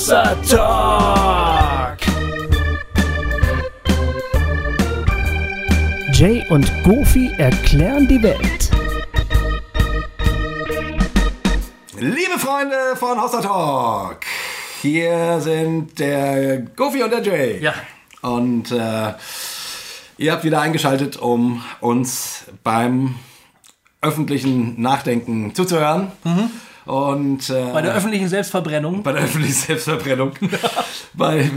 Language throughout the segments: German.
Hossa Talk. Jay und Goofy erklären die Welt. Liebe Freunde von Hossa Talk, hier sind der Goofy und der Jay. Ja. Und äh, ihr habt wieder eingeschaltet, um uns beim öffentlichen Nachdenken zuzuhören. Und äh, Bei der öffentlichen Selbstverbrennung. bei der öffentlichen Selbstverbrennung, bei,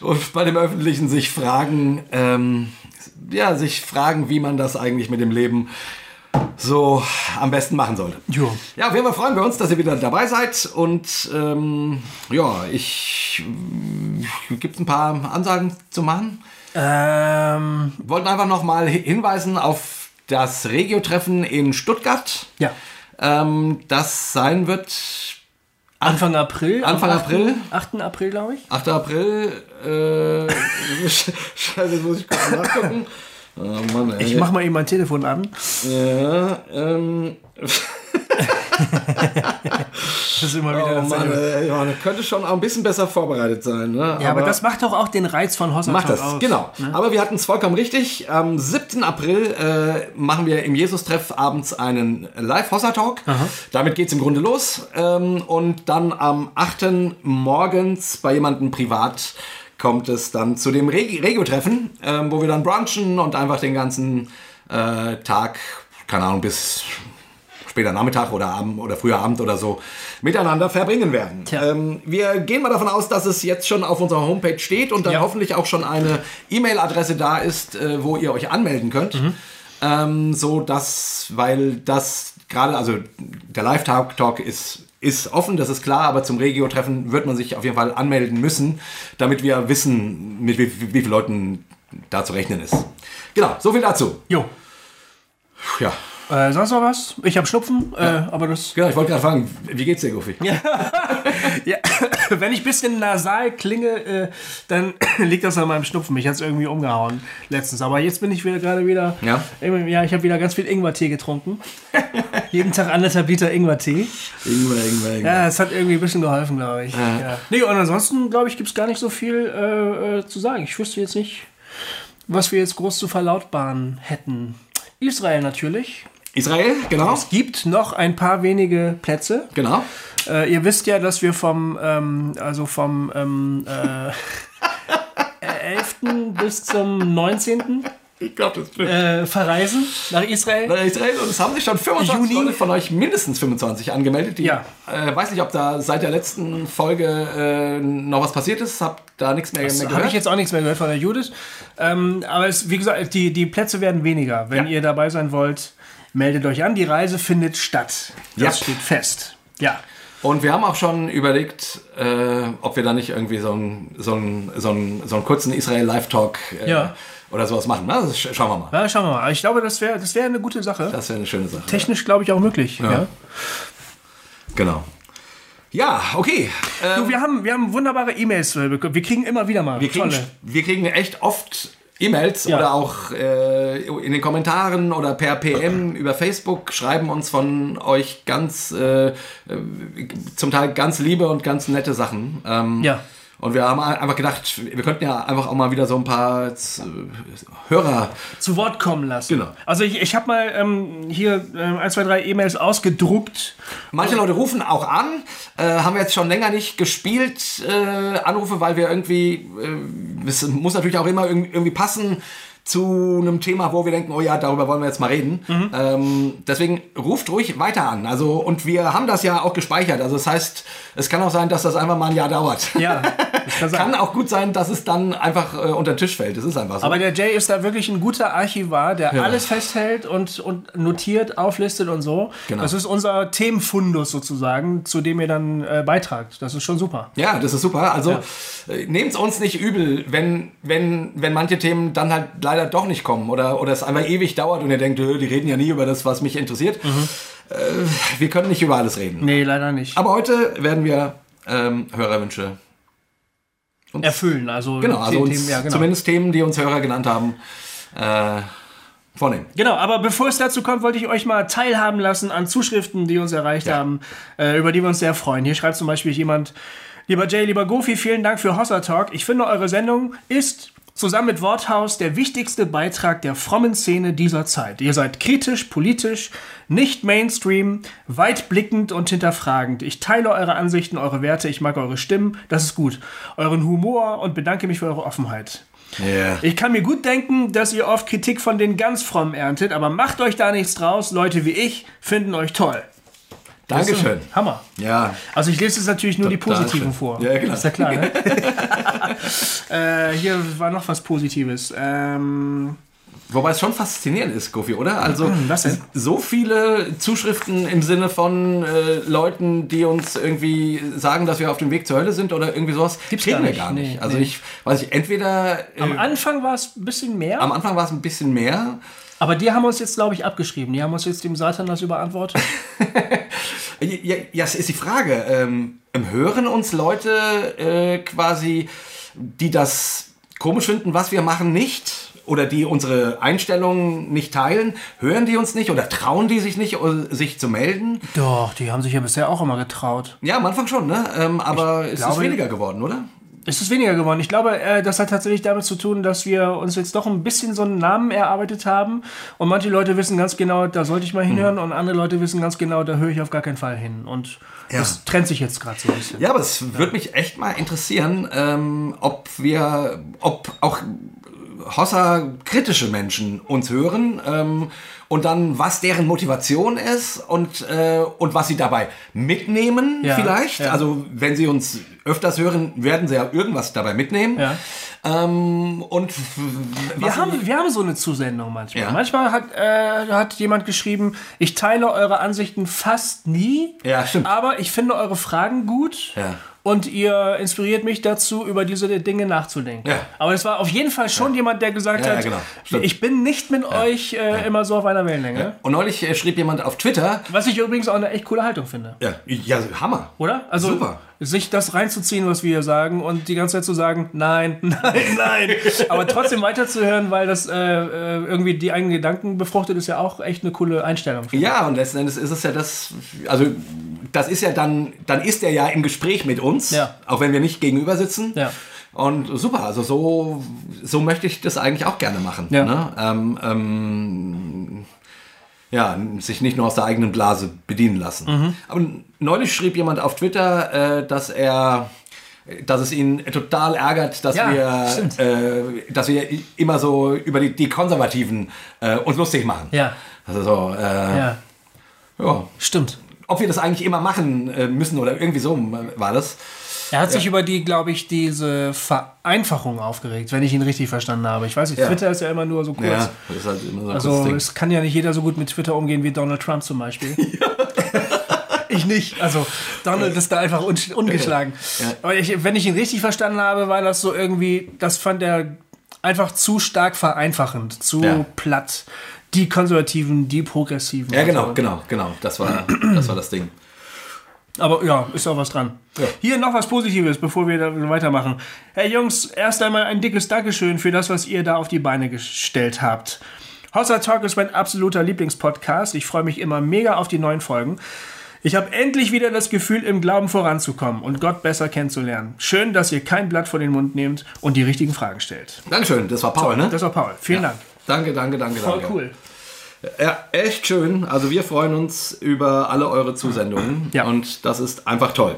und bei dem öffentlichen sich fragen, ähm, ja, sich fragen, wie man das eigentlich mit dem Leben so am besten machen sollte. Jo. Ja, auf jeden Fall freuen wir uns, dass ihr wieder dabei seid und ähm, ja, ich gibt es ein paar Ansagen zu machen. Ähm, Wir wollten einfach noch mal hinweisen auf das Regio-Treffen in Stuttgart. ja. Ähm, das sein wird Anfang April. Anfang 8. April? 8. April, glaube ich. 8. April. Äh, Scheiße, jetzt muss ich kurz nachgucken. Oh Mann. Ich mach mal eben mein Telefon an. Ja, ähm, Das ist immer oh wieder Mann, dasselbe. ey, das könnte schon auch ein bisschen besser vorbereitet sein. Ne? Ja, aber, das macht doch auch den Reiz von Hossa Macht das, aus. genau. Ne? Aber wir hatten es vollkommen richtig. Am 7. April äh, machen wir im Jesus-Treff abends einen Live-Hossa-Talk. Damit geht es im Grunde los. Ähm, und dann am 8. morgens bei jemandem privat kommt es dann zu dem Reg Regio-Treffen, ähm, wo wir dann brunchen und einfach den ganzen äh, Tag, keine Ahnung, bis später Nachmittag oder Abend oder früher Abend oder so miteinander verbringen werden. Ähm, wir gehen mal davon aus, dass es jetzt schon auf unserer Homepage steht und dann Ja. hoffentlich auch schon eine E-Mail-Adresse da ist, äh, wo ihr euch anmelden könnt. Ähm, so dass, weil das gerade, also der Live-Talk Talk ist, ist offen, das ist klar, aber zum Regio-Treffen wird man sich auf jeden Fall anmelden müssen, damit wir wissen, mit wie, wie, wie vielen Leuten da zu rechnen ist. Genau, so viel dazu. Jo. Ja, Äh, sonst noch was? Ich habe Schnupfen, äh, aber das. genau, ich wollte gerade fragen, wie geht's dir, Goofy? Ja, wenn ich ein bisschen nasal klinge, äh, dann liegt das an meinem Schnupfen. Mich hat es irgendwie umgehauen letztens. Aber jetzt bin ich wieder gerade wieder. Ja? Ja, ich habe wieder ganz viel Ingwertee getrunken. Jeden Tag anderthalb Liter Ingwertee. Irgendwann, irgendwann, irgendwann. Ja, es hat irgendwie ein bisschen geholfen, glaube ich. Ja. Nee, und ansonsten, glaube ich, gibt es gar nicht so viel äh, äh, zu sagen. Ich wüsste jetzt nicht, was wir jetzt groß zu verlautbaren hätten. Israel natürlich. Israel, genau. Es gibt noch ein paar wenige Plätze. Genau. Äh, ihr wisst ja, dass wir vom, ähm, also vom ähm, äh, 11. bis zum 19. Ich glaube, das. Äh, verreisen nach Israel. Nach Israel und es haben sich schon 25 Juni. Leute von euch, mindestens 25 angemeldet. Die, Ja. Äh, weiß nicht, ob da seit der letzten Folge äh, noch was passiert ist. Hab da nichts mehr, mehr Habe gehört. ich jetzt auch nichts mehr gehört von der Judith. Ähm, aber es, wie gesagt, die, die Plätze werden weniger. Wenn Ja. ihr dabei sein wollt, meldet euch an. Die Reise findet statt. Das Ja. steht fest. Ja. Und wir haben auch schon überlegt, äh, ob wir da nicht irgendwie so einen so einen- so einen- so einen kurzen Israel-Live-Talk äh, Ja. oder sowas machen. Na, das sch- schauen wir mal. ja, schauen wir mal. Ich glaube, das wäre das wär eine gute Sache. Das wäre eine schöne Sache. Technisch, glaube ich, auch möglich. Ja. Genau. Ja, okay. Äh, Du, wir, haben, wir haben wunderbare E-Mails äh, bekommen. Wir kriegen immer wieder mal Wir kriegen, tolle. wir kriegen echt oft E-Mails Ja. oder auch äh, in den Kommentaren oder per PM über Facebook schreiben uns von euch ganz, äh, äh, zum Teil ganz liebe und ganz nette Sachen. Ähm, Ja. Und wir haben einfach gedacht, wir könnten ja einfach auch mal wieder so ein paar Hörer. zu Wort kommen lassen. Genau. Also ich, ich habe mal ähm, hier ähm, ein, zwei, drei E-Mails ausgedruckt. Manche Leute rufen auch an, äh, haben wir jetzt schon länger nicht gespielt, äh, Anrufe, weil wir irgendwie, äh, es muss natürlich auch immer irgendwie passen zu einem Thema, wo wir denken, oh ja, darüber wollen wir jetzt mal reden. Ähm, deswegen ruft ruhig weiter an. Also, und wir haben das ja auch gespeichert. Also das heißt, es kann auch sein, dass das einfach mal ein Jahr dauert. Ja, kann kann auch gut sein, dass es dann einfach äh, unter den Tisch fällt. Das ist einfach so. Aber der Jay ist da wirklich ein guter Archivar, der Ja. alles festhält und, und notiert, auflistet und so. Genau. Das ist unser Themenfundus sozusagen, zu dem ihr dann äh, beitragt. Das ist schon super. Ja, das ist super. Also Ja. äh, nehmt es uns nicht übel, wenn, wenn, wenn manche Themen dann halt leider doch nicht kommen oder, oder es einfach ewig dauert und ihr denkt, äh, die reden ja nie über das, was mich interessiert. Mhm. Äh, wir können nicht über alles reden. Nee, leider nicht. Aber heute werden wir ähm, Hörerwünsche. Erfüllen, also, Genau, also Themen, ja, genau. zumindest Themen, die uns Hörer genannt haben, äh, vornehmen. Genau, aber bevor es dazu kommt, wollte ich euch mal teilhaben lassen an Zuschriften, die uns erreicht haben, äh, über die wir uns sehr freuen. Hier schreibt zum Beispiel jemand, Lieber Jay, lieber Goofy, vielen Dank für Hossa Talk. Ich finde, eure Sendung ist zusammen mit Worthaus der wichtigste Beitrag der frommen Szene dieser Zeit. Ihr seid kritisch, politisch, nicht Mainstream, weitblickend und hinterfragend. Ich teile eure Ansichten, eure Werte, ich mag eure Stimmen, das ist gut. Euren Humor und bedanke mich für eure Offenheit. Yeah. Ich kann mir gut denken, dass ihr oft Kritik von den ganz frommen erntet, aber macht euch da nichts draus. Leute wie ich finden euch toll. Dankeschön. Du? Hammer. Ja. Also ich lese jetzt natürlich nur die Total positiven vor. Ja, genau. Ist ja klar, ne? äh, hier war noch was Positives. Ähm, Wobei es schon faszinierend ist, Goofy, oder? Also so viele Zuschriften im Sinne von äh, Leuten, die uns irgendwie sagen, dass wir auf dem Weg zur Hölle sind oder irgendwie sowas, Gibt's kriegen gar wir nicht. gar nicht. Nee, also nee. ich weiß nicht, entweder äh, am Anfang war es ein bisschen mehr, am Anfang war es ein bisschen mehr. Aber die haben uns jetzt, glaube ich, abgeschrieben. Die haben uns jetzt dem Satan das überantwortet. Ja, ja, es ist die Frage. Ähm, hören uns Leute äh, quasi, die das komisch finden, was wir machen, nicht? Oder die unsere Einstellungen nicht teilen? Hören die uns nicht oder trauen die sich nicht, sich zu melden? Doch, die haben sich ja bisher auch immer getraut. Ja, am Anfang schon, ne? Ähm, aber es ist glaube- weniger geworden, oder? Es ist weniger geworden. Ich glaube, äh, das hat tatsächlich damit zu tun, dass wir uns jetzt doch ein bisschen so einen Namen erarbeitet haben. Und manche Leute wissen ganz genau, da sollte ich mal hinhören. Und andere Leute wissen ganz genau, da höre ich auf gar keinen Fall hin. Und Ja. das trennt sich jetzt gerade so ein bisschen. Ja, aber es würde mich echt mal interessieren, ähm, ob wir, ob auch Hossa kritische Menschen uns hören ähm, und dann was deren Motivation ist und, äh, und was sie dabei mitnehmen Ja, vielleicht. ja. Also wenn sie uns öfters hören, werden sie ja irgendwas dabei mitnehmen. Ja. Ähm, und Wir haben, wir haben so eine Zusendung manchmal. Ja. Manchmal hat, äh, hat jemand geschrieben, ich teile eure Ansichten fast nie, Ja, stimmt. aber ich finde eure Fragen gut. Ja. Und ihr inspiriert mich dazu, über diese Dinge nachzudenken. Ja. Aber es war auf jeden Fall schon jemand, der gesagt Ja, ja, hat, genau. Ich bin nicht mit euch äh, immer so auf einer Wellenlänge. und neulich äh, schrieb jemand auf Twitter, Was ich übrigens auch eine echt coole Haltung finde. ja, ja Hammer. Oder? Also Super. Sich das reinzuziehen, was wir hier sagen und die ganze Zeit zu sagen, nein, nein, nein. Aber trotzdem weiterzuhören, weil das äh, äh, irgendwie die eigenen Gedanken befruchtet, ist ja auch echt eine coole Einstellung. Ja, und letzten Endes ist es ja das, also das ist ja dann, dann ist er ja im Gespräch mit uns, Ja. auch wenn wir nicht gegenüber sitzen. Ja. Und super, also so, so möchte ich das eigentlich auch gerne machen. Ja. Ne? Ähm, ähm, ja, sich nicht nur aus der eigenen Blase bedienen lassen. Mhm. Aber neulich schrieb jemand auf Twitter, äh, dass er dass es ihn total ärgert, dass Ja, wir, äh, dass wir immer so über die, die Konservativen äh, uns lustig machen. Ja, Also so, äh, ja, ja. stimmt. Ob wir das eigentlich immer machen äh, müssen oder irgendwie so war das. Er hat sich über die, glaube ich, diese Vereinfachung aufgeregt, wenn ich ihn richtig verstanden habe. Ich weiß nicht. Twitter ist ja immer nur so kurz. Ja, das ist halt immer so Also es kann ja nicht jeder so gut mit Twitter umgehen wie Donald Trump zum Beispiel. ich nicht. Also Donald ist da einfach un ungeschlagen. Ja. Aber ich, wenn ich ihn richtig verstanden habe, war das so irgendwie, das fand er einfach zu stark vereinfachend, zu Ja. platt. Die Konservativen, die Progressiven. Ja, genau, Also, genau, genau. Das war, das war das Ding. Aber ja, ist auch was dran. Ja. Hier noch was Positives, bevor wir da weitermachen. Hey Jungs, erst einmal ein dickes Dankeschön für das, was ihr da auf die Beine gestellt habt. Hossa Talk ist mein absoluter Lieblingspodcast. Ich freue mich immer mega auf die neuen Folgen. Ich habe endlich wieder das Gefühl, im Glauben voranzukommen und Gott besser kennenzulernen. Schön, dass ihr kein Blatt vor den Mund nehmt und die richtigen Fragen stellt. Dankeschön, das war Paul, ne? Das war Paul. Vielen Dank. Danke, danke, danke, Voll danke. cool. Ja, echt schön. Also wir freuen uns über alle eure Zusendungen. Ja. Und das ist einfach toll.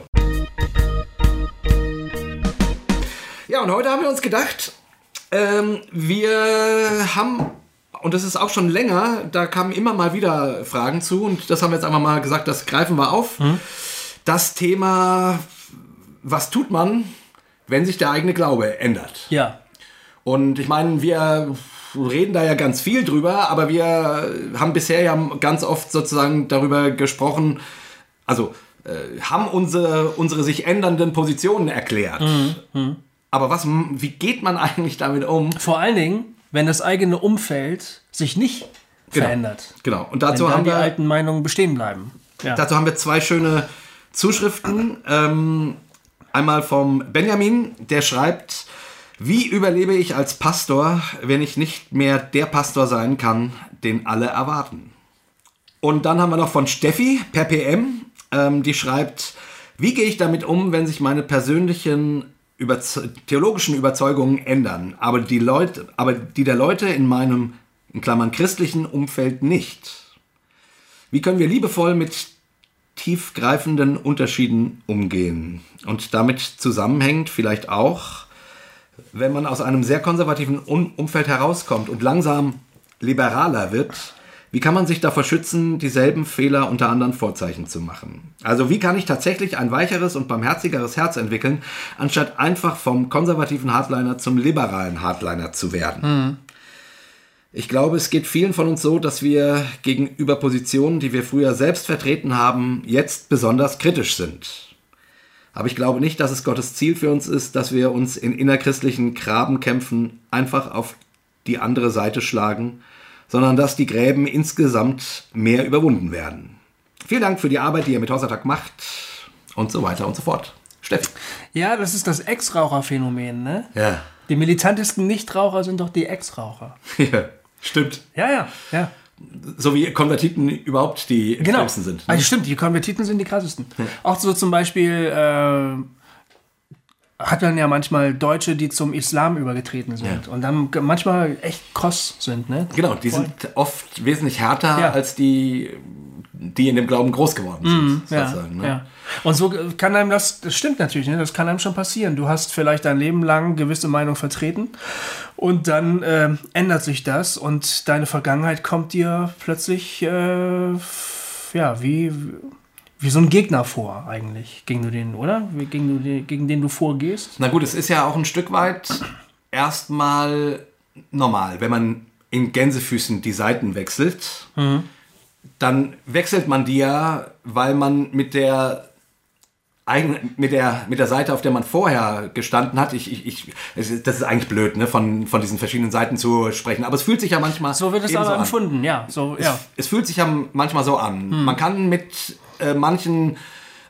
Ja, und heute haben wir uns gedacht, ähm, wir haben, und das ist auch schon länger, da kamen immer mal wieder Fragen zu und das haben wir jetzt einfach mal gesagt, das greifen wir auf. Das Thema, was tut man, wenn sich der eigene Glaube ändert? Ja. Und ich meine, wir reden da ja ganz viel drüber, aber wir haben bisher ja ganz oft sozusagen darüber gesprochen, also äh, haben unsere, unsere sich ändernden Positionen erklärt. Aber was, wie geht man eigentlich damit um? Vor allen Dingen, wenn das eigene Umfeld sich nicht Genau. verändert. Genau. Und dazu dann haben die wir alten Meinungen bestehen bleiben. Ja. Dazu haben wir zwei schöne Zuschriften. Ähm, einmal vom Benjamin, der schreibt, wie überlebe ich als Pastor, wenn ich nicht mehr der Pastor sein kann, den alle erwarten? Und dann haben wir noch von Steffi per PM, ähm, die schreibt, Wie gehe ich damit um, wenn sich meine persönlichen Überze theologischen Überzeugungen ändern, aber die, Leute, aber die der Leute in meinem, in Klammern, christlichen Umfeld nicht? Wie können wir liebevoll mit tiefgreifenden Unterschieden umgehen? Und damit zusammenhängt vielleicht auch, wenn man aus einem sehr konservativen Umfeld herauskommt und langsam liberaler wird, wie kann man sich davor schützen, dieselben Fehler unter anderen Vorzeichen zu machen? Also wie kann ich tatsächlich ein weicheres und barmherzigeres Herz entwickeln, anstatt einfach vom konservativen Hardliner zum liberalen Hardliner zu werden? Mhm. Ich glaube, es geht vielen von uns so, dass wir gegenüber Positionen, die wir früher selbst vertreten haben, jetzt besonders kritisch sind. Aber ich glaube nicht, dass es Gottes Ziel für uns ist, dass wir uns in innerchristlichen Grabenkämpfen einfach auf die andere Seite schlagen sondern dass die Gräben insgesamt mehr überwunden werden. Vielen Dank für die Arbeit, die ihr mit Hausattag macht und so weiter und so fort. Steffi. Ja, das ist das Ex-Raucher-Phänomen, ne? Ja. Die militantesten Nichtraucher sind doch die Ex-Raucher. Ja, stimmt. Ja, ja, ja. So wie Konvertiten überhaupt die genau. extremsten sind. Ne? Also stimmt, die Konvertiten sind die krassesten. Hm. Auch so zum Beispiel äh, hat man ja manchmal Deutsche, die zum Islam übergetreten sind ja. und dann manchmal echt kross sind. Ne? Genau, die Voll. sind oft wesentlich härter ja. als die, die in dem Glauben groß geworden sind. Mm, ja, ne? ja. Und so kann einem das, das stimmt natürlich, ne? das kann einem schon passieren. Du hast vielleicht dein Leben lang gewisse Meinung vertreten und dann äh, ändert sich das und deine Vergangenheit kommt dir plötzlich, äh, ja, wie wie so ein Gegner vor, eigentlich, gegen du den, oder? Gegen, du, gegen den du vorgehst. Na gut, es ist ja auch ein Stück weit erstmal normal, wenn man in Gänsefüßen die Seiten wechselt, mhm. Dann wechselt man die ja, weil man mit der mit der, mit der Seite, auf der man vorher gestanden hat, ich, ich, ich, das ist eigentlich blöd, ne, von, von diesen verschiedenen Seiten zu sprechen. Aber es fühlt sich ja manchmal. So wird es aber so empfunden, ja. So, ja. Es, es, fühlt sich ja manchmal so an. Hm. Man kann mit äh, manchen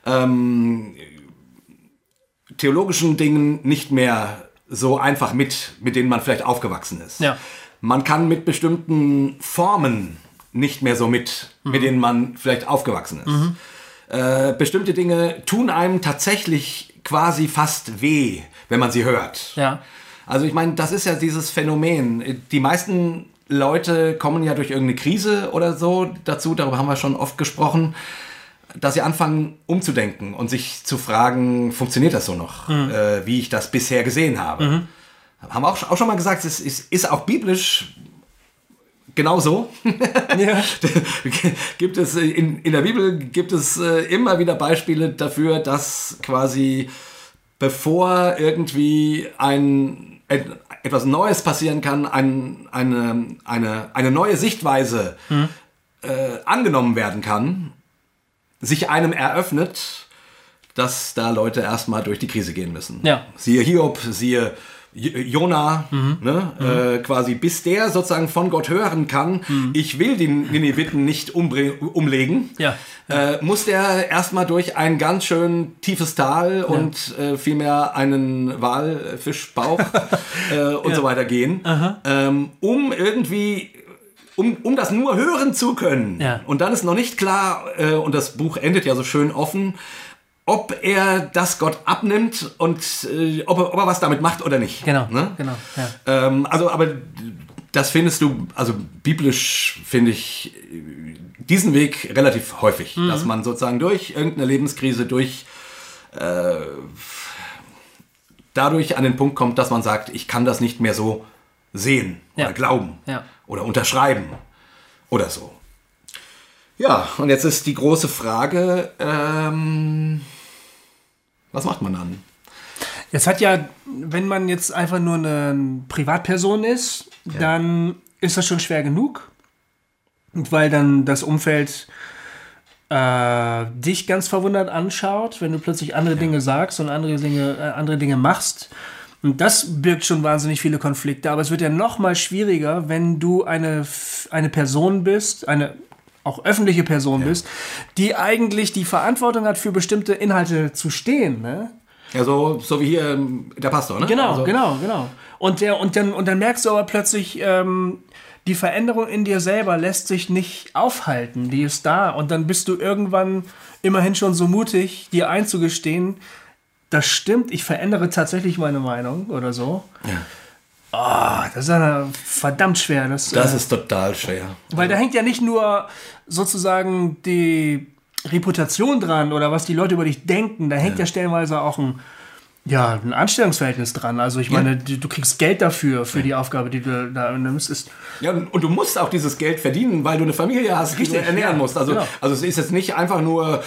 ähm, theologischen Dingen nicht mehr so einfach mit, mit denen man vielleicht aufgewachsen ist. Ja. Man kann mit bestimmten Formen nicht mehr so mit, mhm. mit denen man vielleicht aufgewachsen ist. Mhm. Äh, bestimmte Dinge tun einem tatsächlich quasi fast weh, wenn man sie hört. Ja. Also ich meine, das ist ja dieses Phänomen. Die meisten Leute kommen ja durch irgendeine Krise oder so dazu, darüber haben wir schon oft gesprochen, dass sie anfangen umzudenken und sich zu fragen, funktioniert das so noch, mhm. äh, wie ich das bisher gesehen habe. Mhm. Haben wir auch, auch schon mal gesagt, es ist, ist auch biblisch genauso. Ja. gibt es in, in der Bibel gibt es äh, immer wieder Beispiele dafür, dass quasi bevor irgendwie ein etwas Neues passieren kann, ein, eine, eine, eine neue Sichtweise hm. äh, angenommen werden kann, sich einem eröffnet, dass da Leute erstmal durch die Krise gehen müssen. Ja. Siehe Hiob, siehe Jona, mhm. Ne, mhm. Äh, quasi, bis der sozusagen von Gott hören kann, mhm. ich will die Nineviten nicht umlegen, ja. ja. Äh, muss der erstmal durch ein ganz schön tiefes Tal ja. und äh, vielmehr einen Walfischbauch äh, und so weiter gehen, ähm, um irgendwie um, um das nur hören zu können. Ja. Und dann ist noch nicht klar, äh, und das Buch endet ja so schön offen, ob er das Gott abnimmt und äh, ob, er, ob, er, was damit macht oder nicht. Genau, ne? genau. Ja. Ähm, also, aber das findest du, also biblisch finde ich diesen Weg relativ häufig, mhm. dass man sozusagen durch irgendeine Lebenskrise, durch äh, dadurch an den Punkt kommt, dass man sagt, ich kann das nicht mehr so sehen ja. oder glauben ja. oder unterschreiben oder so. Ja, und jetzt ist die große Frage, ähm, was macht man dann? Jetzt hat ja, wenn man jetzt einfach nur eine Privatperson ist, ja. dann ist das schon schwer genug, weil dann das Umfeld äh, dich ganz verwundert anschaut, wenn du plötzlich andere ja. Dinge sagst und andere Dinge, äh, andere Dinge machst. Und das birgt schon wahnsinnig viele Konflikte. Aber es wird ja noch mal schwieriger, wenn du eine, eine Person bist, eine auch öffentliche Person ja. bist, die eigentlich die Verantwortung hat, für bestimmte Inhalte zu stehen. Ne? Ja, so, so wie hier ähm, der Pastor, ne? Genau, also. genau, genau. Und, der, und, dann, und dann merkst du aber plötzlich, ähm, die Veränderung in dir selber lässt sich nicht aufhalten. Die ist da. Und dann bist du irgendwann immerhin schon so mutig, dir einzugestehen, das stimmt, ich verändere tatsächlich meine Meinung oder so. Ja. Oh, das ist ja verdammt schwer. Das, das äh, ist total schwer. Weil da hängt ja nicht nur sozusagen die Reputation dran oder was die Leute über dich denken, da hängt ja, ja stellenweise auch ein, ja, ein Anstellungsverhältnis dran. Also ich meine, du, du kriegst Geld dafür, für ja. die Aufgabe, die du da nimmst. Ist ja, und du musst auch dieses Geld verdienen, weil du eine Familie hast, Richtig, die du ernähren musst. Also, genau. also es ist jetzt nicht einfach nur,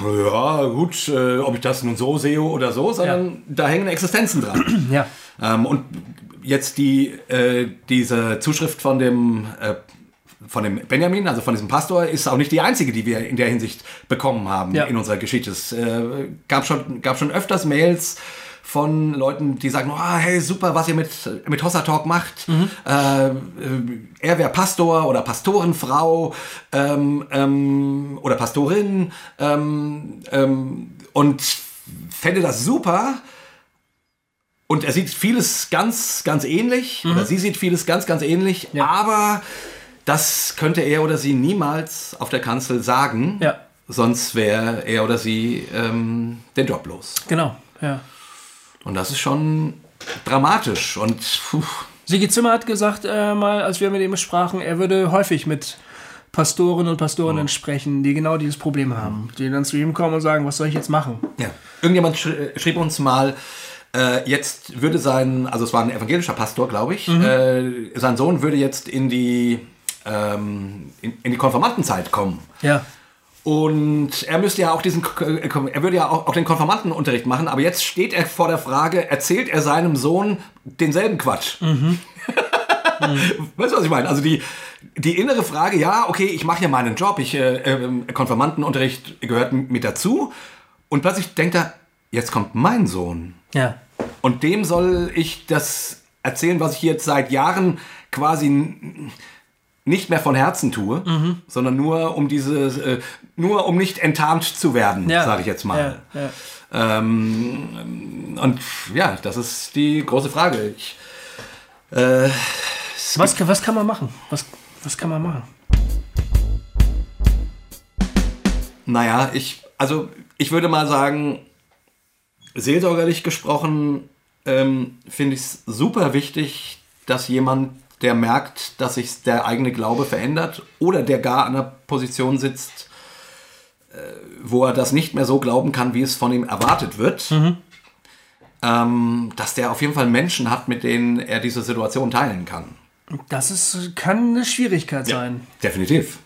ja, gut, äh, ob ich das nun so sehe oder so, sondern da hängen Existenzen dran. Ja. Ähm, und jetzt die, äh, diese Zuschrift von dem, äh, von dem Benjamin, also von diesem Pastor, ist auch nicht die einzige, die wir in der Hinsicht bekommen haben ja. in unserer Geschichte. Es äh, gab, schon, gab schon öfters Mails von Leuten, die sagen, oh, hey, super, was ihr mit, mit Hossa Talk macht. Mhm. Äh, äh er wäre Pastor oder Pastorenfrau ähm, ähm, oder Pastorin ähm, ähm und fände das super, und er sieht vieles ganz, ganz ähnlich. Mhm. Oder sie sieht vieles ganz, ganz ähnlich. Ja. Aber das könnte er oder sie niemals auf der Kanzel sagen. Ja. Sonst wäre er oder sie ähm, den Job los. Genau, ja. Und das ist schon dramatisch. Und puh. Sigi Zimmer hat gesagt, äh, mal, als wir mit ihm sprachen, er würde häufig mit Pastoren und Pastorinnen oh. sprechen, die genau dieses Problem haben. Die dann zu ihm kommen und sagen, was soll ich jetzt machen? Ja. Irgendjemand schrieb uns mal, äh, jetzt würde sein, also es war ein evangelischer Pastor, glaube ich, mhm. äh, sein Sohn würde jetzt in die, ähm, in, in, die Konfirmandenzeit kommen. Ja. Und er müsste ja auch diesen, er würde ja auch, auch den Konfirmandenunterricht machen, aber jetzt steht er vor der Frage, erzählt er seinem Sohn denselben Quatsch? Mhm. Weißt du, was ich meine? Also die, die innere Frage, ja, okay, ich mache ja meinen Job, ich, äh, äh, Konfirmandenunterricht gehört mit dazu. Und plötzlich denkt er, jetzt kommt mein Sohn. Ja. Und dem soll ich das erzählen, was ich jetzt seit Jahren quasi nicht mehr von Herzen tue, mhm. sondern nur um diese, äh, nur um nicht enttarnt zu werden, ja. sage ich jetzt mal. Ja, ja. Ähm, und ja, das ist die große Frage. Ich, äh, was, was kann man machen? Was, was kann man machen? Naja, ich, also ich würde mal sagen, seelsorgerlich gesprochen ähm, finde ich es super wichtig, dass jemand, der merkt, dass sich der eigene Glaube verändert oder der gar an einer Position sitzt, äh, wo er das nicht mehr so glauben kann, wie es von ihm erwartet wird, mhm. ähm, dass der auf jeden Fall Menschen hat, mit denen er diese Situation teilen kann. Das ist, kann eine Schwierigkeit ja, sein. Definitiv.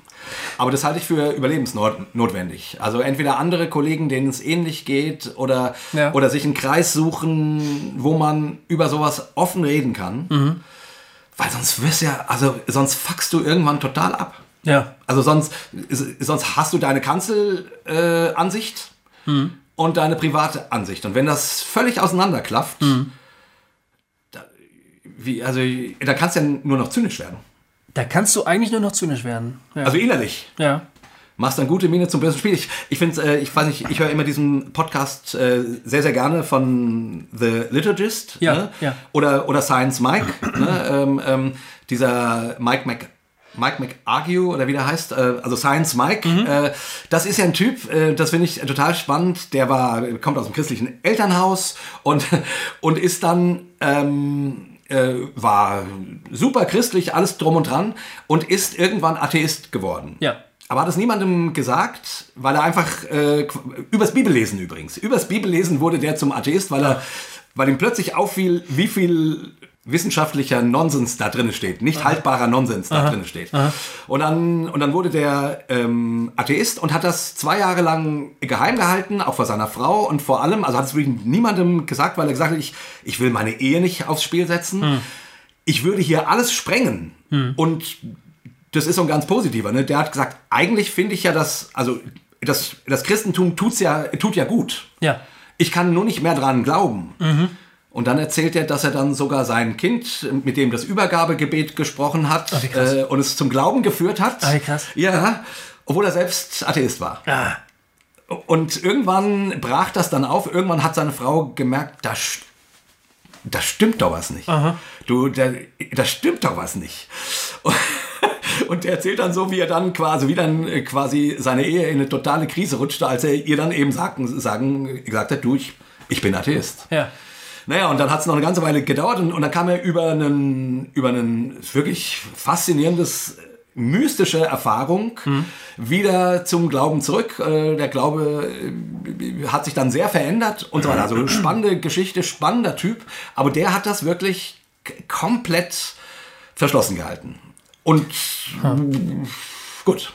Aber das halte ich für überlebensnotwendig. Also entweder andere Kollegen, denen es ähnlich geht, oder, ja. oder sich einen Kreis suchen, wo man über sowas offen reden kann. Mhm. Weil sonst wirst ja, also sonst fuckst du irgendwann total ab. Ja. Also sonst, sonst hast du deine Kanzelansicht äh, mhm. und deine private Ansicht. Und wenn das völlig auseinanderklafft, mhm. da, wie, also, da kannst du ja nur noch zynisch werden. Da kannst du eigentlich nur noch zynisch werden. Ja. Also innerlich. Ja. Machst dann gute Miene zum bösen Spiel. Ich, ich finde, äh, ich weiß nicht, ich höre immer diesen Podcast äh, sehr, sehr gerne von The Liturgist ja, ne? ja. Oder, oder Science Mike. ne? ähm, ähm, dieser Mike Mc, Mike McArgue oder wie der heißt, äh, also Science Mike. Mhm. Äh, das ist ja ein Typ, äh, das finde ich total spannend. Der war, kommt aus einem christlichen Elternhaus und, und ist dann ähm, äh, war super christlich, alles drum und dran und ist irgendwann Atheist geworden. Ja. Aber hat es niemandem gesagt, weil er einfach, äh, übers Bibellesen übrigens, übers Bibellesen wurde der zum Atheist, weil er, weil ihm plötzlich auffiel, wie viel wissenschaftlicher Nonsens da drin steht, nicht Aha. haltbarer Nonsens da drin steht. Und dann, und dann wurde der ähm, Atheist und hat das zwei Jahre lang geheim gehalten, auch vor seiner Frau und vor allem, also hat es wirklich niemandem gesagt, weil er gesagt hat, ich, ich will meine Ehe nicht aufs Spiel setzen. Hm. Ich würde hier alles sprengen. Hm. Und das ist so ein ganz positiver. Ne? Der hat gesagt, eigentlich finde ich ja das, also das, das Christentum tut's ja, tut ja gut. Ja. Ich kann nur nicht mehr dran glauben. Mhm. Und dann erzählt er, dass er dann sogar sein Kind, mit dem das Übergabegebet gesprochen hat oh, äh, und es zum Glauben geführt hat. Oh, krass. Ja, obwohl er selbst Atheist war. Ah. Und irgendwann brach das dann auf. Irgendwann hat seine Frau gemerkt, da, das stimmt doch was nicht. Aha. Du, da, das stimmt doch was nicht. Und er erzählt dann so, wie er dann quasi, wie dann äh, quasi seine Ehe in eine totale Krise rutschte, als er ihr dann eben sagen, sagen gesagt hat, du, ich, ich bin Atheist. Ja. Naja, und dann hat es noch eine ganze Weile gedauert und, und dann kam er über einen, über einen wirklich faszinierendes mystische Erfahrung mhm. wieder zum Glauben zurück. Äh, der Glaube äh, hat sich dann sehr verändert und so weiter. Also spannende Geschichte, spannender Typ, aber der hat das wirklich komplett verschlossen gehalten. Und hm. gut.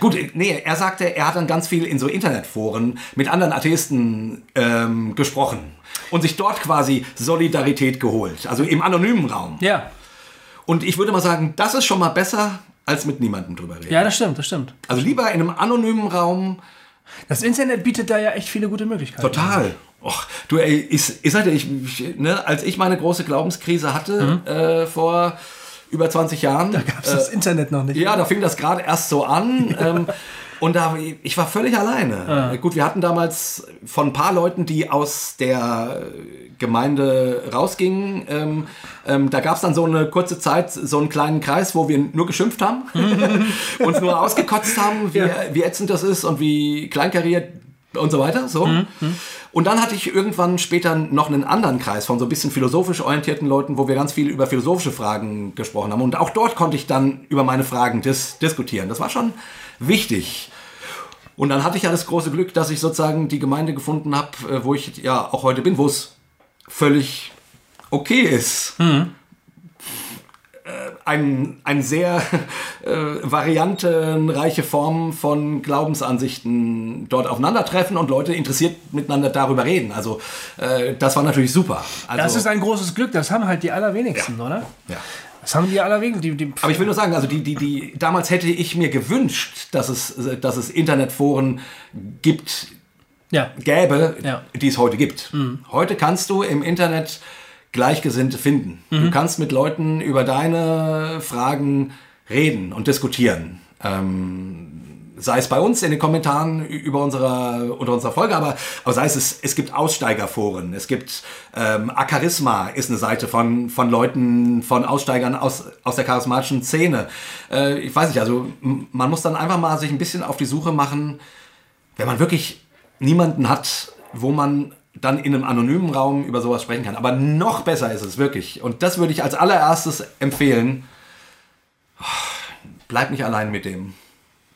Gut, nee, er sagte, er hat dann ganz viel in so Internetforen mit anderen Atheisten ähm, gesprochen und sich dort quasi Solidarität geholt, also im anonymen Raum. Ja. Und ich würde mal sagen, das ist schon mal besser, als mit niemandem drüber reden. Ja, das stimmt, das stimmt. Also lieber in einem anonymen Raum. Das Internet bietet da ja echt viele gute Möglichkeiten. Total. Och, du, ey, ich, ich sagte, ich, ne, als ich meine große Glaubenskrise hatte mhm. äh, vor über 20 Jahren. Da gab es äh, das Internet noch nicht. Ja, da fing das gerade erst so an. ähm, und da, ich war völlig alleine. Ah. Gut, wir hatten damals von ein paar Leuten, die aus der Gemeinde rausgingen, ähm, ähm, da gab es dann so eine kurze Zeit, so einen kleinen Kreis, wo wir nur geschimpft haben, uns nur ausgekotzt haben, wie, ja. wie ätzend das ist und wie kleinkariert und so weiter. So. Mhm. Und dann hatte ich irgendwann später noch einen anderen Kreis von so ein bisschen philosophisch orientierten Leuten, wo wir ganz viel über philosophische Fragen gesprochen haben. Und auch dort konnte ich dann über meine Fragen dis diskutieren. Das war schon wichtig. Und dann hatte ich ja das große Glück, dass ich sozusagen die Gemeinde gefunden habe, äh, wo ich ja auch heute bin, wo es völlig okay ist. Mhm ein, ein sehr äh, variantenreiche Form von Glaubensansichten dort aufeinandertreffen und Leute interessiert miteinander darüber reden. Also äh, das war natürlich super. Also, das ist ein großes Glück, das haben halt die allerwenigsten, ja. oder? Ja. Das haben die allerwenigsten. Die, die Aber ich will nur sagen, also die, die, die, damals hätte ich mir gewünscht, dass es, dass es Internetforen gibt, ja. gäbe, ja. die es heute gibt. Mhm. Heute kannst du im Internet Gleichgesinnte finden. Mhm. Du kannst mit Leuten über deine Fragen reden und diskutieren. Ähm, sei es bei uns in den Kommentaren über unsere, unter unserer Folge, aber, aber sei es, es, es gibt Aussteigerforen, es gibt ähm, Akarisma ist eine Seite von, von Leuten, von Aussteigern aus, aus der charismatischen Szene. Äh, ich weiß nicht, also man muss dann einfach mal sich ein bisschen auf die Suche machen, wenn man wirklich niemanden hat, wo man dann in einem anonymen Raum über sowas sprechen kann. Aber noch besser ist es wirklich. Und das würde ich als allererstes empfehlen. Bleib nicht allein mit dem.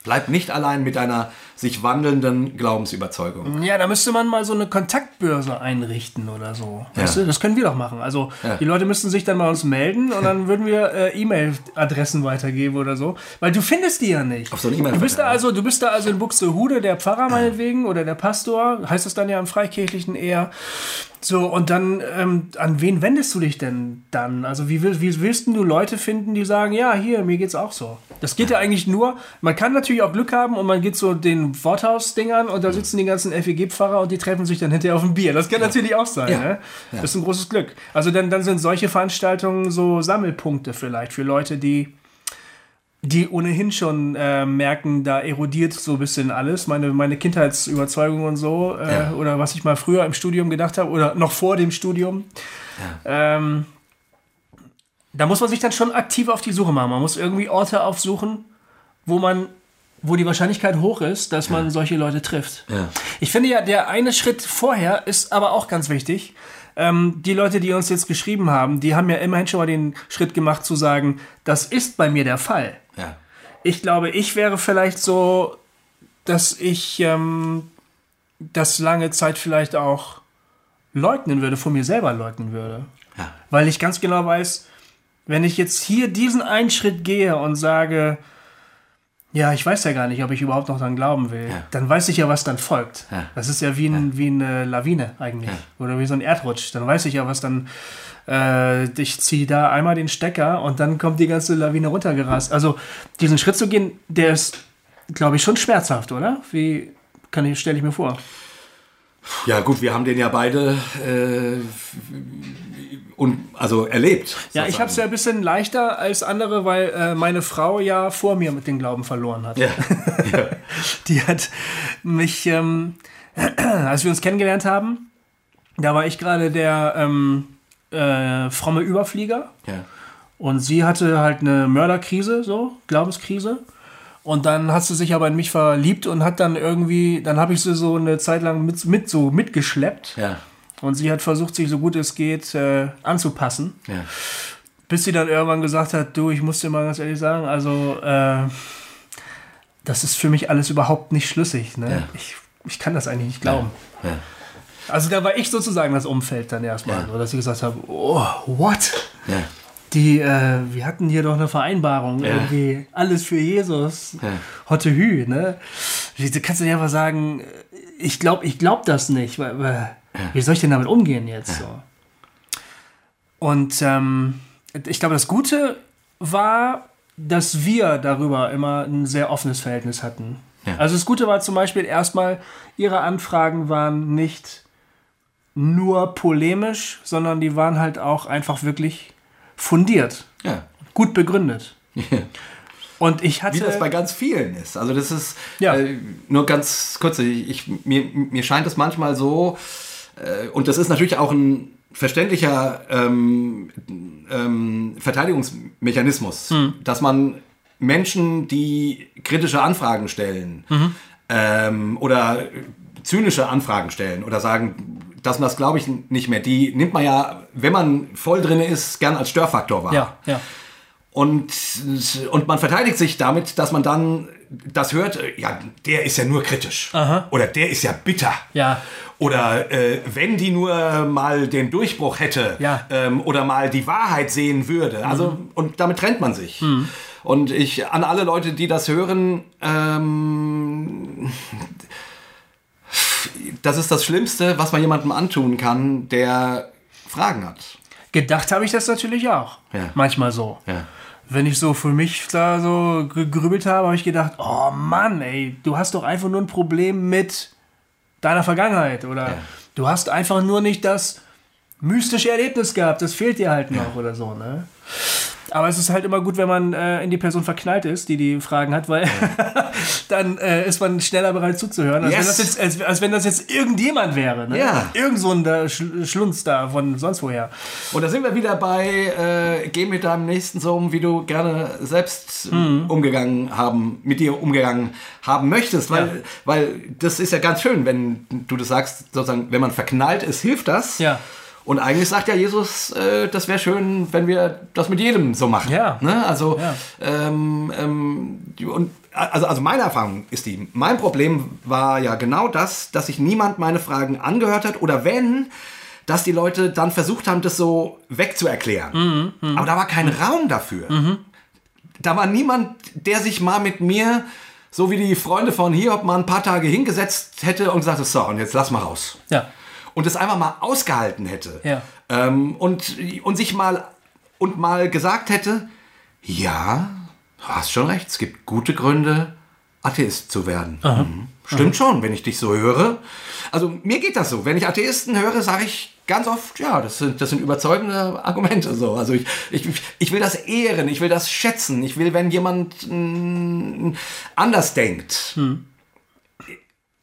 Bleib nicht allein mit deiner sich wandelnden Glaubensüberzeugung. Ja, da müsste man mal so eine Kontaktbörse einrichten oder so. Ja. Weißt du, das können wir doch machen. Also ja. die Leute müssten sich dann mal uns melden und dann würden wir äh, E-Mail-Adressen weitergeben oder so. Weil du findest die ja nicht. Auf so eine E-Mail. Du bist da also, du bist da also in Buxtehude, der Pfarrer meinetwegen oder der Pastor, heißt es dann ja im Freikirchlichen eher. So, und dann, ähm, an wen wendest du dich denn dann? Also, wie, wie willst du Leute finden, die sagen, ja, hier, mir geht's auch so? Das geht ja eigentlich nur, man kann natürlich auch Glück haben und man geht so den Worthaus-Dingern und da sitzen die ganzen FEG-Pfarrer und die treffen sich dann hinterher auf ein Bier. Das kann ja. natürlich auch sein, ja. ne? Das ist ein großes Glück. Also, dann, dann sind solche Veranstaltungen so Sammelpunkte vielleicht für Leute, die die ohnehin schon äh, merken, da erodiert so ein bisschen alles, meine, meine Kindheitsüberzeugung und so, äh, ja. oder was ich mal früher im Studium gedacht habe, oder noch vor dem Studium. Ja. Ähm, da muss man sich dann schon aktiv auf die Suche machen. Man muss irgendwie Orte aufsuchen, wo man, wo die Wahrscheinlichkeit hoch ist, dass man solche Leute trifft. Ich finde ja, der eine Schritt vorher ist aber auch ganz wichtig. Ähm, die Leute, die uns jetzt geschrieben haben, die haben ja immerhin schon mal den Schritt gemacht zu sagen, das ist bei mir der Fall. Ja. Ich glaube, ich wäre vielleicht so, dass ich ähm, das lange Zeit vielleicht auch leugnen würde, von mir selber leugnen würde. Ja. Weil ich ganz genau weiß, wenn ich jetzt hier diesen einen Schritt gehe und sage, ja, ich weiß ja gar nicht, ob ich überhaupt noch dran glauben will, ja. dann weiß ich ja, was dann folgt. Ja. Das ist ja wie, ein, ja. wie eine Lawine eigentlich. Oder wie so ein Erdrutsch. Dann weiß ich ja, was dann äh, ich ziehe da einmal den Stecker und dann kommt die ganze Lawine runtergerast. Also diesen Schritt zu gehen, der ist, glaube ich, schon schmerzhaft, oder? Wie kann ich, stelle ich mir vor. Ja, gut, wir haben den ja beide äh, und, also erlebt. Ja, ich habe es ja ein bisschen leichter als andere, weil äh, meine Frau ja vor mir mit dem Glauben verloren hat. Ja. ja. Die hat mich, ähm, als wir uns kennengelernt haben, da war ich gerade der, ähm, äh, fromme Überflieger. Ja. Und sie hatte halt eine Mörderkrise, so, Glaubenskrise. Und dann hat sie sich aber in mich verliebt und hat dann irgendwie, dann habe ich sie so eine Zeit lang mit, mit so mitgeschleppt. Ja. Und sie hat versucht, sich so gut es geht äh, anzupassen. Ja. Bis sie dann irgendwann gesagt hat, du, ich muss dir mal ganz ehrlich sagen, also äh, das ist für mich alles überhaupt nicht schlüssig. Ne? Ja. Ich, ich kann das eigentlich nicht glauben. Ja. Also da war ich sozusagen das Umfeld dann erstmal, Ja. dass ich gesagt habe, oh, what? Die, äh, wir hatten hier doch eine Vereinbarung, irgendwie alles für Jesus, Ja. Hotte Hü, ne? Kannst du nicht einfach sagen, ich glaube ich glaub das nicht, weil, weil, wie soll ich denn damit umgehen jetzt so? Und ähm, ich glaube, das Gute war, dass wir darüber immer ein sehr offenes Verhältnis hatten. Ja. Also das Gute war zum Beispiel erstmal, ihre Anfragen waren nicht nur polemisch, sondern die waren halt auch einfach wirklich fundiert, ja. gut begründet. Und ich hatte Wie das bei ganz vielen ist. Also das ist Ja. äh, nur ganz kurz. Ich, ich, mir, mir scheint es manchmal so, und das ist natürlich auch ein verständlicher ähm, ähm, Verteidigungsmechanismus, Hm. dass man Menschen, die kritische Anfragen stellen Mhm. ähm, oder zynische Anfragen stellen oder sagen, das und das glaube ich nicht mehr, die nimmt man ja, wenn man voll drin ist, gern als Störfaktor wahr. ja, ja, Und, und man verteidigt sich damit, dass man dann das hört, äh, ja, der ist ja nur kritisch. Oder der ist ja bitter. ja, Oder äh, wenn die nur mal den Durchbruch hätte Ja. ähm, oder mal die Wahrheit sehen würde. Also, und damit trennt man sich. Und ich an alle Leute, die das hören, ähm, das ist das Schlimmste, was man jemandem antun kann, der Fragen hat. Gedacht habe ich das natürlich auch. Ja. Manchmal so. Ja. Wenn ich so für mich da so gegrübelt habe, habe ich gedacht, oh Mann, ey, du hast doch einfach nur ein Problem mit deiner Vergangenheit. Oder Ja. du hast einfach nur nicht das mystische Erlebnis gehabt. Das fehlt dir halt noch oder so, ne? Aber es ist halt immer gut, wenn man äh, in die Person verknallt ist, die die Fragen hat, weil dann äh, ist man schneller bereit zuzuhören, als, Yes. wenn, das jetzt, als, als wenn das jetzt irgendjemand wäre. Ne? Ja. Irgend so ein da, Schl- Schlunz da von sonst woher. Und da sind wir wieder bei, äh, geh mit deinem Nächsten so um, wie du gerne selbst äh, Mhm. umgegangen haben, mit dir umgegangen haben möchtest. Weil, Ja. weil das ist ja ganz schön, wenn du das sagst, sozusagen, wenn man verknallt ist, hilft das. Ja. Und eigentlich sagt ja Jesus, äh, das wäre schön, wenn wir das mit jedem so machen. Ja. Ne? Also, Ja. ähm, ähm, und, also, also meine Erfahrung ist die, mein Problem war ja genau das, dass sich niemand meine Fragen angehört hat oder wenn, dass die Leute dann versucht haben, das so wegzuerklären. Mhm, Aber da war kein Raum dafür. Da war niemand, der sich mal mit mir, so wie die Freunde von Hiob, mal ein paar Tage hingesetzt hätte und gesagt, so, und jetzt lass mal raus Ja. Und es einfach mal ausgehalten hätte Ja. ähm, und, und sich mal und mal gesagt hätte, ja, du hast schon recht, es gibt gute Gründe, Atheist zu werden. Mhm. Stimmt schon, wenn ich dich so höre. Also mir geht das so. Wenn ich Atheisten höre, sage ich ganz oft, ja, das sind, das sind überzeugende Argumente. So. Also ich, ich, ich will das ehren, ich will das schätzen. Ich will, wenn jemand mm, anders denkt,